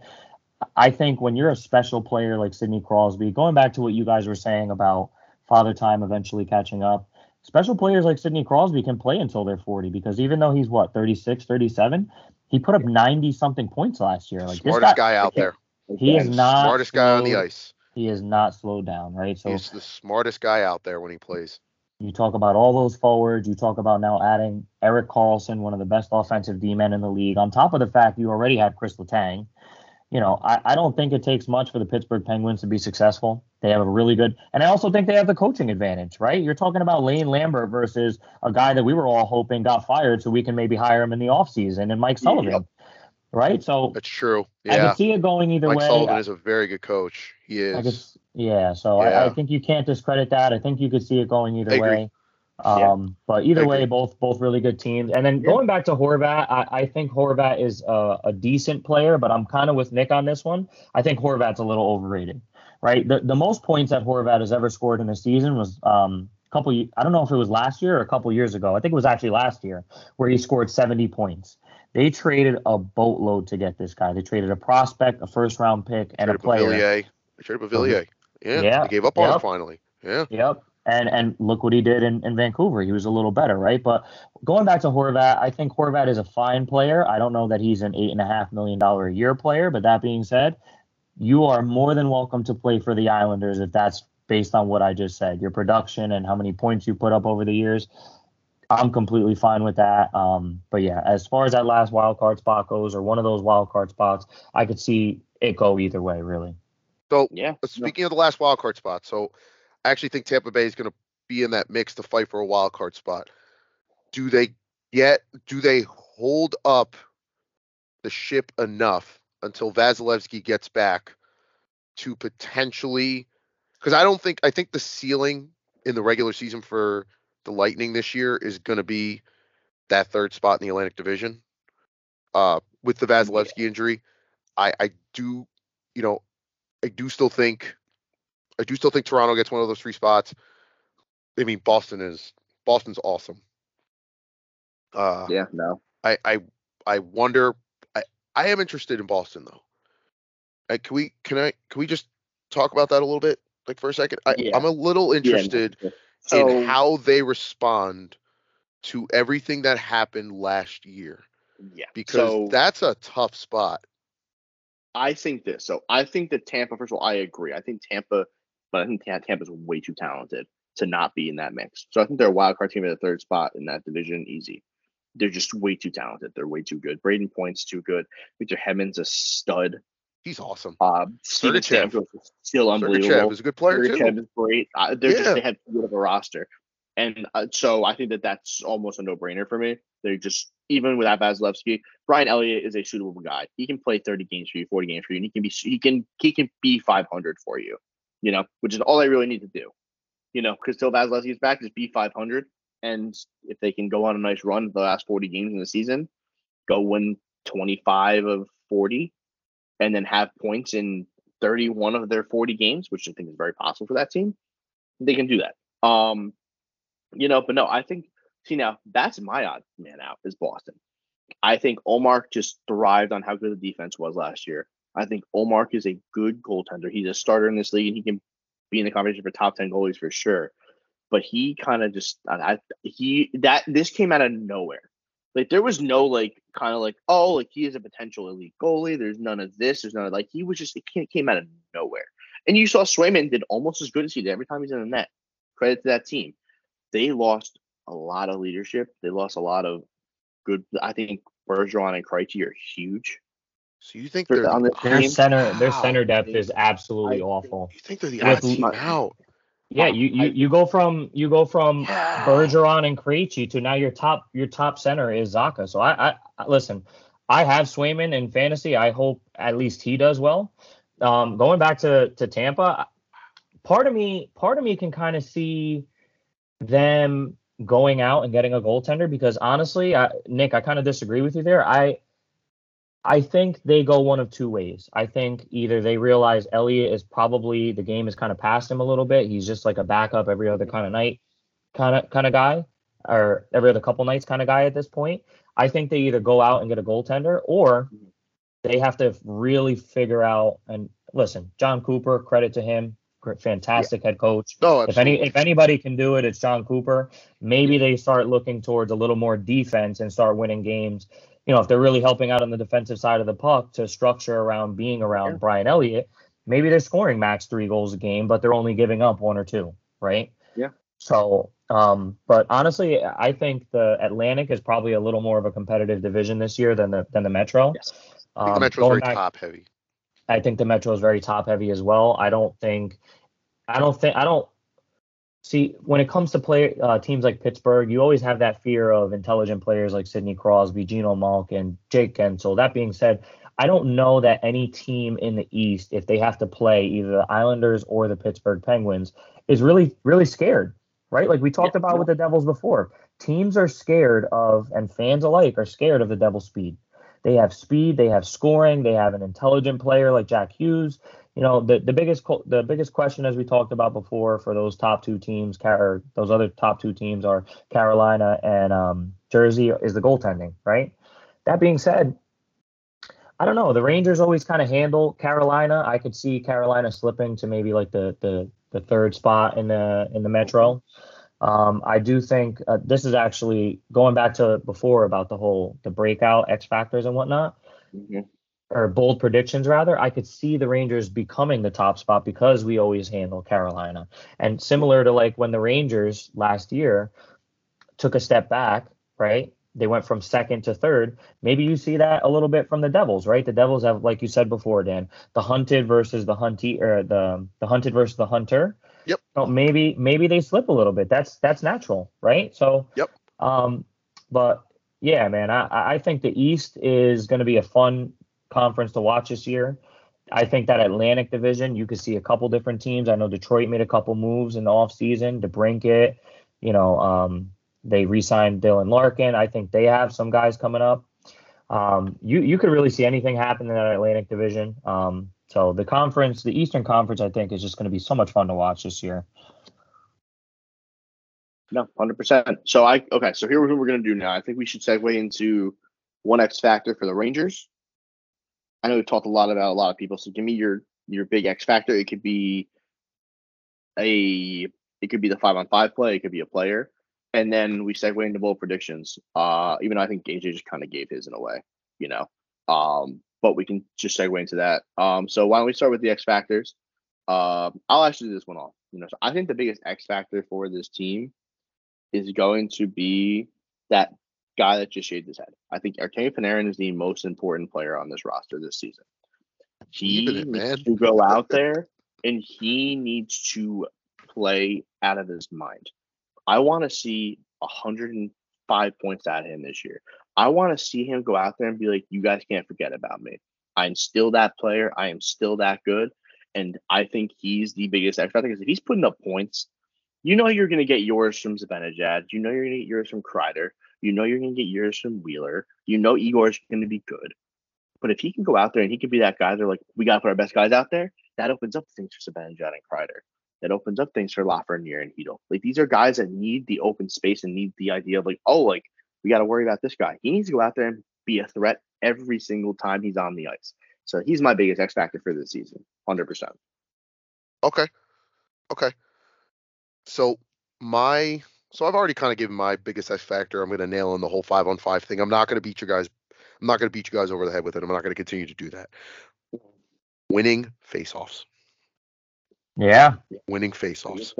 I think when you're a special player like Sidney Crosby, going back to what you guys were saying about father time eventually catching up, special players like Sidney Crosby can play until they're 40 because even though he's what 36, 37, he put up 90 something points last year. Like this guy, guy out *laughs* there. He is not Smartest guy on the ice. He is not slowed down, right? So He's the smartest guy out there when he plays. you talk about all those forwards. You talk about now adding Erik Karlsson, one of the best offensive D men in the league, on top of the fact you already have Chris Letang. you know, I, I don't think it takes much for the Pittsburgh Penguins to be successful. They have a really good, and I also think they have the coaching advantage, right? You're talking about Lane Lambert versus a guy that we were all hoping got fired so we can maybe hire him in the offseason and Mike Sullivan, yep. Right? So that's true. Yeah. I can see it going either Mike way. Mike Sullivan is a very good coach. He is. yeah, so yeah. I, I, think you can't discredit that. I think you could see it going either way. Um, yeah. But either way, both both really good teams. And then going back to Horvat, I, I think Horvat is a, a, decent player, but I'm kind of with Nick on this one. I think Horvat's a little overrated, right? The the most points that Horvat has ever scored in a season was um, a couple. I don't know if it was last year or a couple years ago. I think it was actually last year where he scored 70 points. They traded a boatload to get this guy. They traded a prospect, a first round pick, and a player. They traded mm-hmm. Beauvillier. Yeah, yeah, they gave up on yep. him finally. Yeah. Yep. And and look what he did in, in Vancouver. He was a little better, right? But going back to Horvat, I think Horvat is a fine player. I don't know that he's an eight and a half million dollar a year player, but that being said, you are more than welcome to play for the Islanders if that's based on what I just said. Your production and how many points you put up over the years. I'm completely fine with that. Um, but yeah, as far as that last wild card spot goes, or one of those wild card spots, I could see it go either way, really. So yeah. Speaking of the last wild card spot, so I actually think Tampa Bay is going to be in that mix to fight for a wild card spot. Do they get? Do they hold up the ship enough until Vasilevskiy gets back to potentially? Because I don't think I think the ceiling in the regular season for the Lightning this year is going to be that third spot in the Atlantic Division. Uh, with the Vasilevskiy yeah. injury, I I do you know I do still think I do still think Toronto gets one of those three spots. I mean, Boston is Boston's awesome. Uh, yeah, no. I I I wonder. I I am interested in Boston though. I, can we can I can we just talk about that a little bit, like for a second? I, yeah. I'm a little interested yeah, so, in how they respond to everything that happened last year. Yeah, because so, that's a tough spot. I think this. So I think that Tampa. First of all, I agree. I think Tampa but I think Tampa's way too talented to not be in that mix. So I think they're a wild card team at the third spot in that division, easy. They're just way too talented. They're way too good. Brayden Point's too good. Victor Hedman's a stud. He's awesome. Uh, Steven Stamkos is still unbelievable. is a good player Sergachev too. is great. Uh, they're yeah. just they have good of a roster, and uh, so I think that that's almost a no-brainer for me. They're just even without Vasilevskiy, Brian Elliott is a suitable guy. He can play 30 games for you, 40 games for you, and he can be he can he can be 500 for you you know, which is all they really need to do. You know, because till Vasilevskiy's back, just be 500. And if they can go on a nice run the last 40 games in the season, go win 25 of 40, and then have points in 31 of their 40 games, which I think is very possible for that team, they can do that. Um, you know, but no, I think see now that's my odd man out is Boston. I think Ullmark just thrived on how good the defense was last year. I think Ullmark is a good goaltender. He's a starter in this league, and he can be in the conversation for top ten goalies for sure. But he kind of just I, he that this came out of nowhere. Like there was no like kind of like oh like he is a potential elite goalie. There's none of this. There's none of like he was just it came out of nowhere. And you saw Swayman did almost as good as he did every time he's in the net. Credit to that team. They lost a lot of leadership. They lost a lot of good. I think Bergeron and Krejci are huge. So you think they're on the their center their center depth is absolutely I, awful. You think they're the odd team out? Yeah, you, you you go from you go from yeah. Bergeron and Krejci to now your top your top center is Zacha. So I, I listen, I have Swayman in fantasy. I hope at least he does well. Um, going back to to Tampa, part of me part of me can kind of see them going out and getting a goaltender because honestly, I, Nick, I kind of disagree with you there. I I think they go one of two ways. I think either they realize Elliott is probably the game is kind of past him a little bit. He's just like a backup every other kind of night kind of kind of guy or every other couple nights kind of guy at this point. I think they either go out and get a goaltender or they have to really figure out and listen, Jon Cooper, credit to him, fantastic yeah. head coach. No, if any if anybody can do it, it's Jon Cooper. Maybe they start looking towards a little more defense and start winning games you know, if they're really helping out on the defensive side of the puck to structure around being around yeah. Brian Elliott, maybe they're scoring max three goals a game, but they're only giving up one or two, right? Yeah. So, um, but honestly, I think the Atlantic is probably a little more of a competitive division this year than the than the Metro. Yes. Um, the Metro's very back, top heavy. I think the Metro is very top heavy as well. I don't think, I don't think, I don't see when it comes to play uh, teams like Pittsburgh, you always have that fear of intelligent players like Sidney Crosby, Geno and Jake Guentzel. That being said, I don't know that any team in the East, if they have to play either the Islanders or the Pittsburgh Penguins, is really, really scared, right? Like we talked yeah, about yeah. with the Devils before. Teams are scared of, and fans alike are scared of the Devil speed. They have speed, they have scoring, they have an intelligent player like Jack Hughes. You know, the, the biggest the biggest question, as we talked about before, for those top two teams, or those other top two teams are Carolina and um, Jersey, is the goaltending, right? That being said, I don't know. The Rangers always kind of handle Carolina. I could see Carolina slipping to maybe like the the the third spot in the in the Metro. Um, I do think uh, this is actually going back to before about the whole the breakout X factors and whatnot, mm-hmm. Or bold predictions rather. I could see the Rangers becoming the top spot because we always handle Carolina, and similar to like when the Rangers last year took a step back, right? They went from second to third. Maybe you see that a little bit from the Devils, right? The Devils have, like you said before, Dan, the hunted versus the hunty, or the the hunted versus the hunter. Yep. So maybe maybe they slip a little bit. That's that's natural, right? So. Yep. Um, but yeah, man, I I think the East is going to be a fun conference to watch this year. I think that Atlantic division, you could see a couple different teams. I know Detroit made a couple moves in the offseason to brink it. You know, um, they re-signed Dylan Larkin. I think they have some guys coming up. Um, you you could really see anything happen in that Atlantic Division. Um, so the conference, the Eastern Conference, I think is just going to be so much fun to watch this year. No, hundred percent. So I okay. So here's what we're going to do now. I think we should segue into one X factor for the Rangers. I know we've talked a lot about a lot of people. So give me your your big X factor. It could be a it could be the five on five play. It could be a player and then we segue into bold predictions. Uh, even though I think AJ just kind of gave his in a way, you know. Um, but we can just segue into that. Um, so why don't we start with the X factors? Uh, I'll actually do this one off. You know, so I think the biggest X factor for this team is going to be that guy that just shaved his head. I think Artemi Panarin is the most important player on this roster this season. He it, needs to go *laughs* out there and he needs to play out of his mind. I want to see 105 points out of him this year. I want to see him go out there and be like, you guys can't forget about me. I'm still that player. I am still that good. And I think he's the biggest X factor because if he's putting up points, you know you're going to get yours from Zibanejad. You know you're going to get yours from Kreider. You know you're going to get yours from Wheeler. You know Igor's going to be good. But if he can go out there and he can be that guy, they're like, we got to put our best guys out there, that opens up things for Zibanejad and Kreider that opens up things for Lafreniere and Chytil. Like these are guys that need the open space and need the idea of like, oh, like we got to worry about this guy. He needs to go out there and be a threat every single time he's on the ice. So he's my biggest X factor for this season, hundred percent. Okay, okay. So my so I've already kind of given my biggest X factor. I'm going to nail in the whole five on five thing. I'm not going to beat you guys. I'm not going to beat you guys over the head with it. I'm not going to continue to do that. Winning face-offs. Yeah. Winning faceoffs.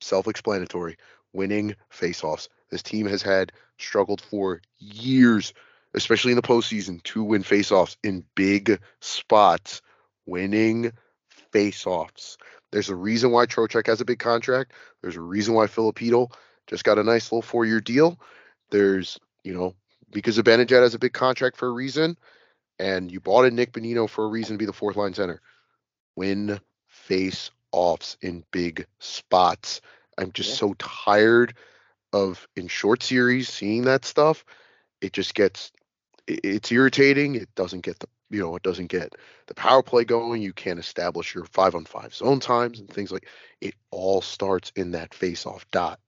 Self-explanatory. Winning faceoffs. This team has had struggled for years, especially in the postseason, to win faceoffs in big spots. Winning faceoffs. There's a reason why Trocheck has a big contract. There's a reason why Filipino just got a nice little four-year deal. There's, you know, because Zibanejad has a big contract for a reason, and you bought in Nick Bonino for a reason to be the fourth line center. Win face offs in big spots. I'm just yeah. so tired of in short series seeing that stuff. It just gets it's irritating. It doesn't get the you know, it doesn't get the power play going. You can't establish your five on five zone times and things like it all starts in that face off dot.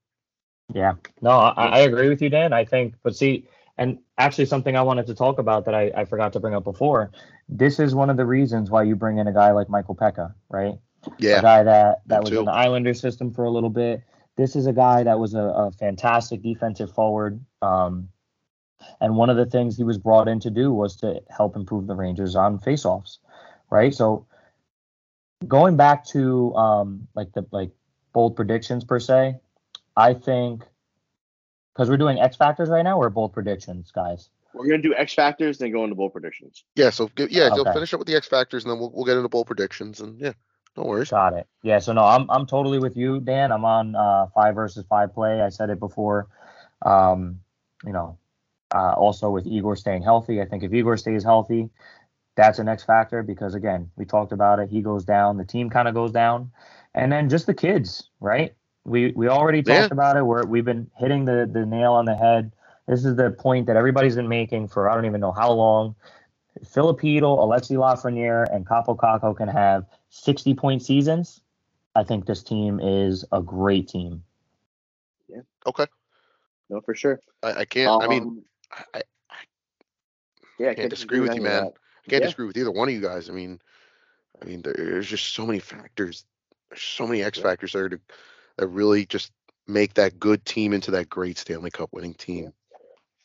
Yeah. No, I, I, agree with you, Dan. I think but see, and actually something I wanted to talk about that I, I forgot to bring up before. This is one of the reasons why you bring in a guy like Michael Peca, right? Yeah. A guy that, that was too. in the Islander system for a little bit. This is a guy that was a, a fantastic defensive forward. Um, and one of the things he was brought in to do was to help improve the Rangers on faceoffs, right? So going back to um, like the like bold predictions per se, I think because we're doing X factors right now, we're bold predictions, guys. We're gonna do X factors, then go into bowl predictions. Yeah, so g- yeah, so Okay. finish up with the X factors, and then we'll we'll get into bowl predictions, and yeah, no worries. Got it. Yeah. So no, I'm I'm totally with you, Dan. I'm on uh, five versus five play. I said it before. Um, you know, uh, also with Igor staying healthy, I think if Igor stays healthy, that's an X factor because again, we talked about it. He goes down, the team kind of goes down, and then just the kids, right? We we already Yeah. talked about it. We're we've been hitting the the nail on the head. This is the point that everybody's been making for I don't even know how long. Filipino, Alexi Lafreniere, and Kaapo Kakko can have 60 point seasons. I think this team is a great team. Yeah. Okay, No, for sure. I, I can't. I mean, Um, I, yeah, I can't disagree with you, man. I can't Yeah. disagree with either one of you guys. I mean, I mean, there's just so many factors. There's so many X factors there to, that really just make that good team into that great Stanley Cup winning team.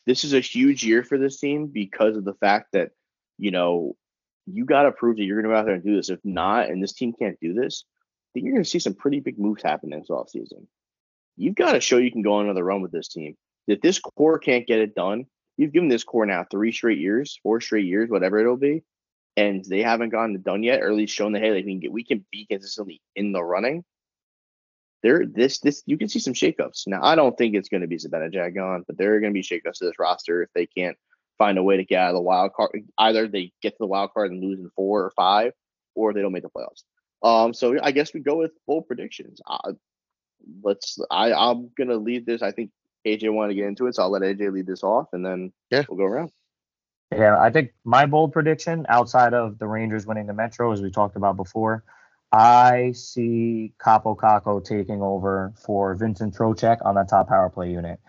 This is a huge year for this team because of the fact that you know you got to prove that you're going to go out there and do this. If not, and this team can't do this, then you're going to see some pretty big moves happen this offseason. You've got to show you can go on another run with this team. If this core can't get it done, you've given this core now three straight years, four straight years, whatever it'll be, and they haven't gotten it done yet, or at least shown that hey, they can get we can be consistently in the running. There, this, this, you can see some shakeups. Now, I don't think it's going to be Zibanejad gone, but there are going to be shakeups to this roster if they can't find a way to get out of the wild card. Either they get to the wild card and lose in four or five, or they don't make the playoffs. Um, so I guess we go with bold predictions. Uh, let's. I I'm gonna leave this. I think AJ wanted to get into it, so I'll let AJ lead this off, and then Yeah. we'll go around. Yeah, I think my bold prediction outside of the Rangers winning the Metro, as we talked about before, I see Kaapo Kakko taking over for Vincent Trocheck on that top power play unit.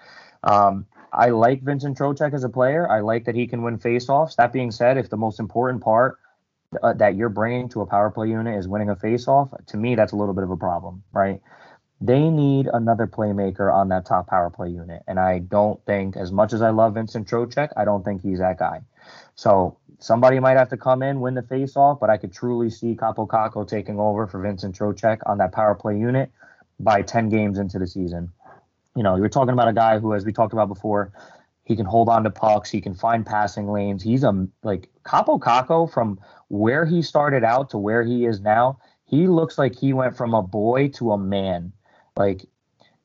Um, I like Vincent Trocheck as a player. I like that he can win faceoffs. That being said, if the most important part uh, that you're bringing to a power play unit is winning a faceoff, to me that's a little bit of a problem, right? They need another playmaker on that top power play unit, and I don't think, as much as I love Vincent Trocheck, I don't think he's that guy. So somebody might have to come in, win the faceoff, but I could truly see Kaapo taking over for Vincent Trocheck on that power play unit by 10 games into the season. You know, you're talking about a guy who, as we talked about before, he can hold on to pucks, he can find passing lanes. He's a like Kaapo from where he started out to where he is now. He looks like he went from a boy to a man. Like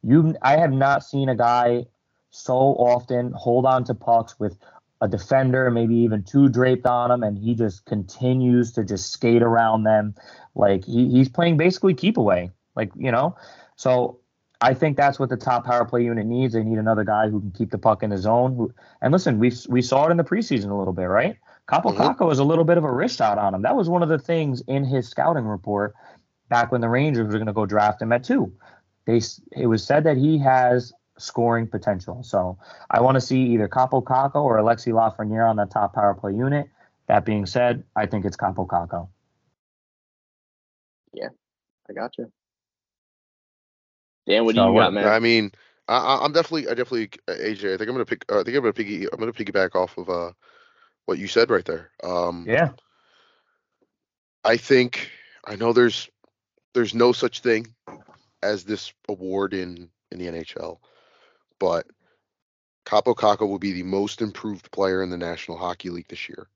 you, I have not seen a guy so often hold on to pucks with a defender, maybe even two draped on him, and he just continues to just skate around them. Like he, he's playing basically keep away. Like, you know? So I think that's what the top power play unit needs. They need another guy who can keep the puck in his zone. Who, and listen, we we saw it in the preseason a little bit, right? Kaapo Mhm. Kakko was a little bit of a wrist shot on him. That was one of the things in his scouting report back when the Rangers were going to go draft him at two. They it was said that he has scoring potential. So I want to see either Kaapo Kakko or Alexi Lafreniere on the top power play unit. That being said, I think it's Kaapo Kakko. Yeah, I got you. Dan, what do you what- got, man? I mean, I, I- I'm definitely, I definitely, uh, AJ. I think I'm gonna pick. Uh, I think I'm gonna piggy. I'm gonna piggyback off of uh, what you said right there. Um, Yeah. I think I know there's there's no such thing as this award in in the NHL, but Kaapo Kakko will be the most improved player in the National Hockey League this year.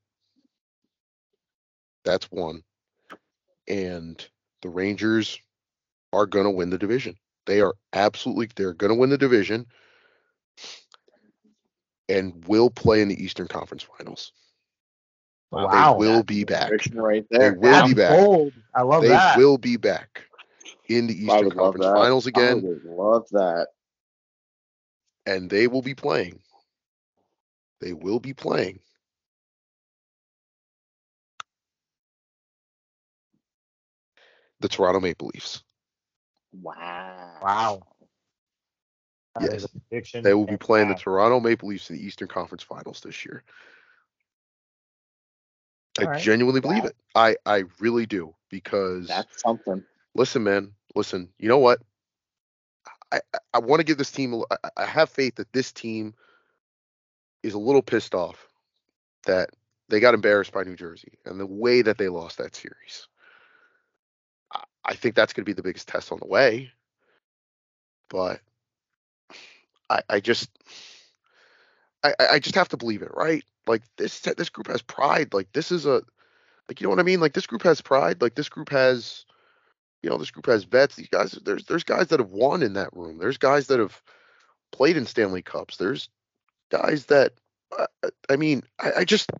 That's one. And the Rangers are going to win the division. They are absolutely they're going to win the division and will play in the Eastern Conference Finals. Wow. They will be back. Prediction right They there. will be back. bold. I love They that. will be back in the Eastern Conference that. Finals I again, would love that. And they will be playing. They will be playing. The Toronto Maple Leafs. Wow. Wow. That Yes. a prediction. They will be and playing the. Toronto Maple Leafs in the Eastern Conference Finals this year. I All right. genuinely believe Wow. it. I I really do because That's something. listen, man, listen. You know what? I I, want to give this team. I have faith that this team is a little pissed off that they got embarrassed by New Jersey and the way that they lost that series. I, I think that's going to be the biggest test on the way. But I I just I, I just have to believe it, right? Like this this group has pride. Like this is a like you know what I mean? Like this group has pride. Like this group has you know, this group has vets. These guys there's there's guys that have won in that room. There's guys that have played in Stanley Cups. There's guys that uh, I mean, I, I just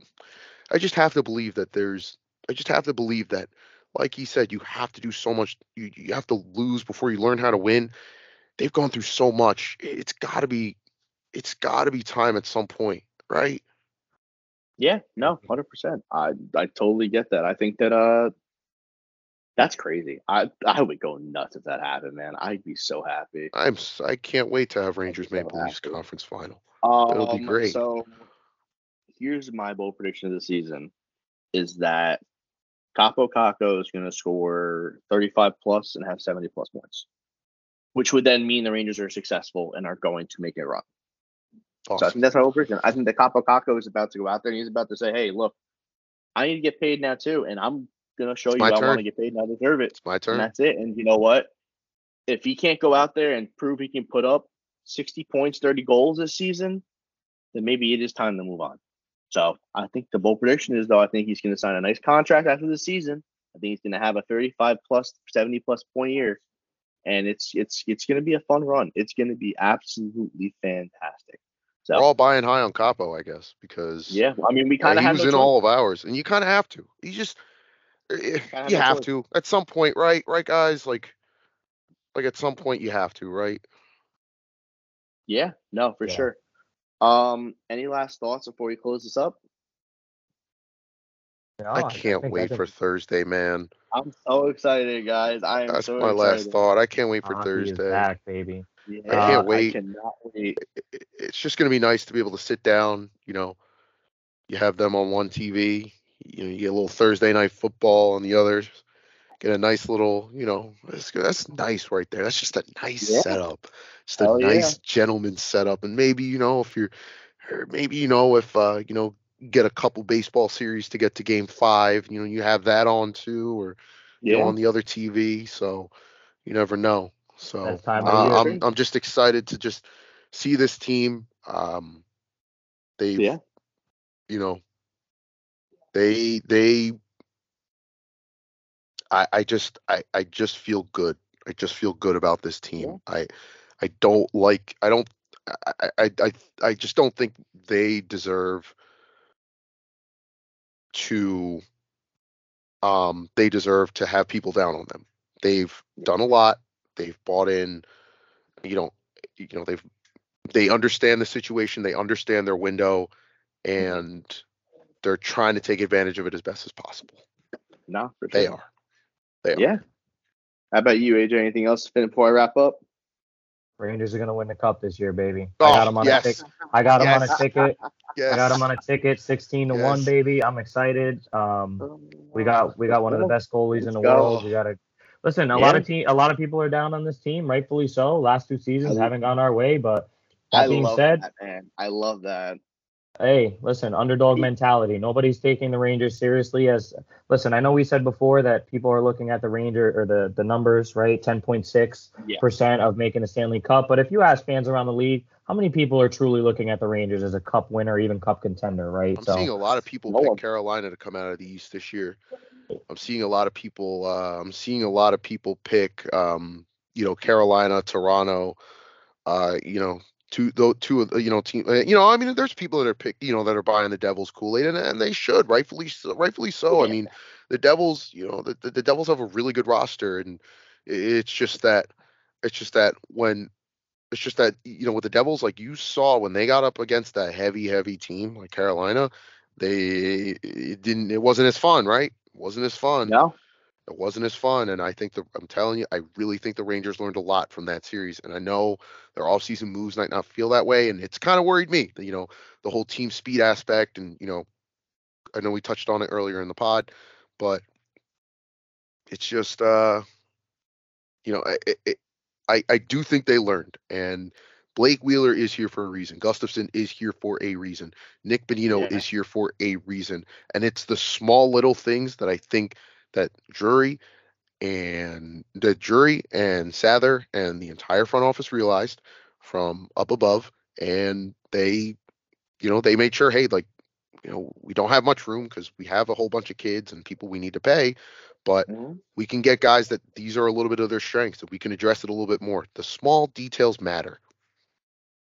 I just have to believe that there's I just have to believe that like he said, you have to do so much. You, you have to lose before you learn how to win. They've gone through so much. It's got to be, it's got to be time at some point, right? Yeah, no, hundred percent. I I totally get that. I think that uh, that's crazy. I I would go nuts if that happened, man. I'd be so happy. I'm I can't wait to have Rangers Maple Leafs conference final. Um, It'll be great. So here's my bold prediction of the season: is that Kaapo Kakko is going to score 35 plus and have 70 plus points, which would then mean the Rangers are successful and are going to make a run. Awesome. So I think that's my whole prediction. I think that Kaapo Kakko is about to go out there and he's about to say, "Hey, look, I need to get paid now too, and I'm going to show it's you I want to get paid and I deserve it. It's my turn. And that's it. And you know what? If he can't go out there and prove he can put up 60 points, 30 goals this season, then maybe it is time to move on. So I think the bold prediction is though I think he's going to sign a nice contract after the season. I think he's going to have a 35 plus, 70 plus point year, and it's it's it's going to be a fun run. It's going to be absolutely fantastic. So, We're all buying high on Kakko, I guess, because yeah, I mean we kind of he was no in all of ours, and you kind of have to. You just you have to at some point, right? Right, guys? Like, like at some point you have to, right? Yeah, no, for yeah. sure. Um, any last thoughts before we close this up? No, I can't I wait I for Thursday, man. I'm so excited, guys. I am That's so my excited. last thought. I can't wait for Hockey Thursday. back, baby. Yeah, I can't wait. I cannot wait. It's just gonna be nice to be able to sit down. You know, you have them on one TV. You know, you get a little Thursday night football on the others get a nice little, you know, that's, that's nice right there. That's just a nice yeah. setup. Just a Hell nice yeah. gentleman setup. And maybe, you know, if you're, maybe, you know, if, uh, you know, get a couple baseball series to get to game five, you know, you have that on too, or, yeah. you know, on the other TV. So you never know. So uh, I'm, I'm just excited to just see this team. Um, they, yeah. you know, they, they I, I just I, I just feel good. I just feel good about this team. Yeah. I I don't like I don't I, I I I just don't think they deserve to um they deserve to have people down on them. They've done a lot. They've bought in you know you know they've they understand the situation, they understand their window mm-hmm. and they're trying to take advantage of it as best as possible. No, sure. they are. They are. yeah. How about you, AJ? Anything else before I wrap up? Rangers are gonna win the cup this year, baby. Oh, I got them on yes. a ticket. I got them yes. on a ticket. *laughs* yes. I got them on a ticket, sixteen to yes. one, baby. I'm excited. Um, we got we got one of the best goalies Let's in the go. world. We got to listen. A yeah. lot of team, a lot of people are down on this team, rightfully so. Last two seasons haven't gone our way, but that I being said, that, man. I love that hey, listen, underdog mentality. Nobody's taking the Rangers seriously as listen, I know we said before that people are looking at the Ranger or the the numbers, right? 10.6% of making the Stanley Cup, but if you ask fans around the league, how many people are truly looking at the Rangers as a cup winner, even cup contender, right? I'm so, seeing a lot of people no pick one. Carolina to come out of the East this year. I'm seeing a lot of people uh, I'm seeing a lot of people pick um, you know, Carolina, Toronto, uh, you know, two though two of you know team uh, you know I mean there's people that are pick you know that are buying the Devils Kool Aid and, and they should rightfully so, rightfully so. Yeah. I mean the Devils you know the, the, the Devils have a really good roster and it's just that it's just that when it's just that you know with the Devils like you saw when they got up against that heavy heavy team like Carolina they it didn't it wasn't as fun right it wasn't as fun no it wasn't as fun. And I think the I'm telling you, I really think the Rangers learned a lot from that series. And I know their offseason moves might not feel that way. And it's kind of worried me, you know, the whole team speed aspect. And, you know, I know we touched on it earlier in the pod, but it's just uh you know, it, it, I I do think they learned. And Blake Wheeler is here for a reason. Gustafsson is here for a reason. Nick Bonino yeah. is here for a reason. And it's the small little things that I think that Drury and the jury and Sather and the entire front office realized from up above, and they you know, they made sure, hey, like, you know, we don't have much room because we have a whole bunch of kids and people we need to pay, but Mhm. we can get guys that these are a little bit of their strengths that we can address it a little bit more. The small details matter.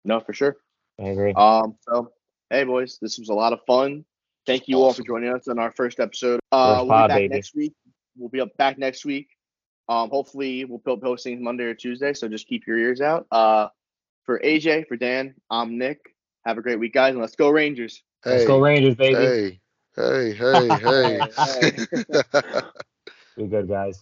No, for sure. I agree. Um, so hey boys, this was a lot of fun. Thank you all for joining us on our first episode. Uh, First we'll pod, be back baby. next week. We'll be up back next week. Um, hopefully we'll be posting Monday or Tuesday, so just keep your ears out. Uh, for AJ, for Dan, I'm Nick. Have a great week, guys, and let's go Rangers. Hey, Let's go Rangers, baby. hey, hey, hey, hey. *laughs* Hey, *laughs* Be good, guys.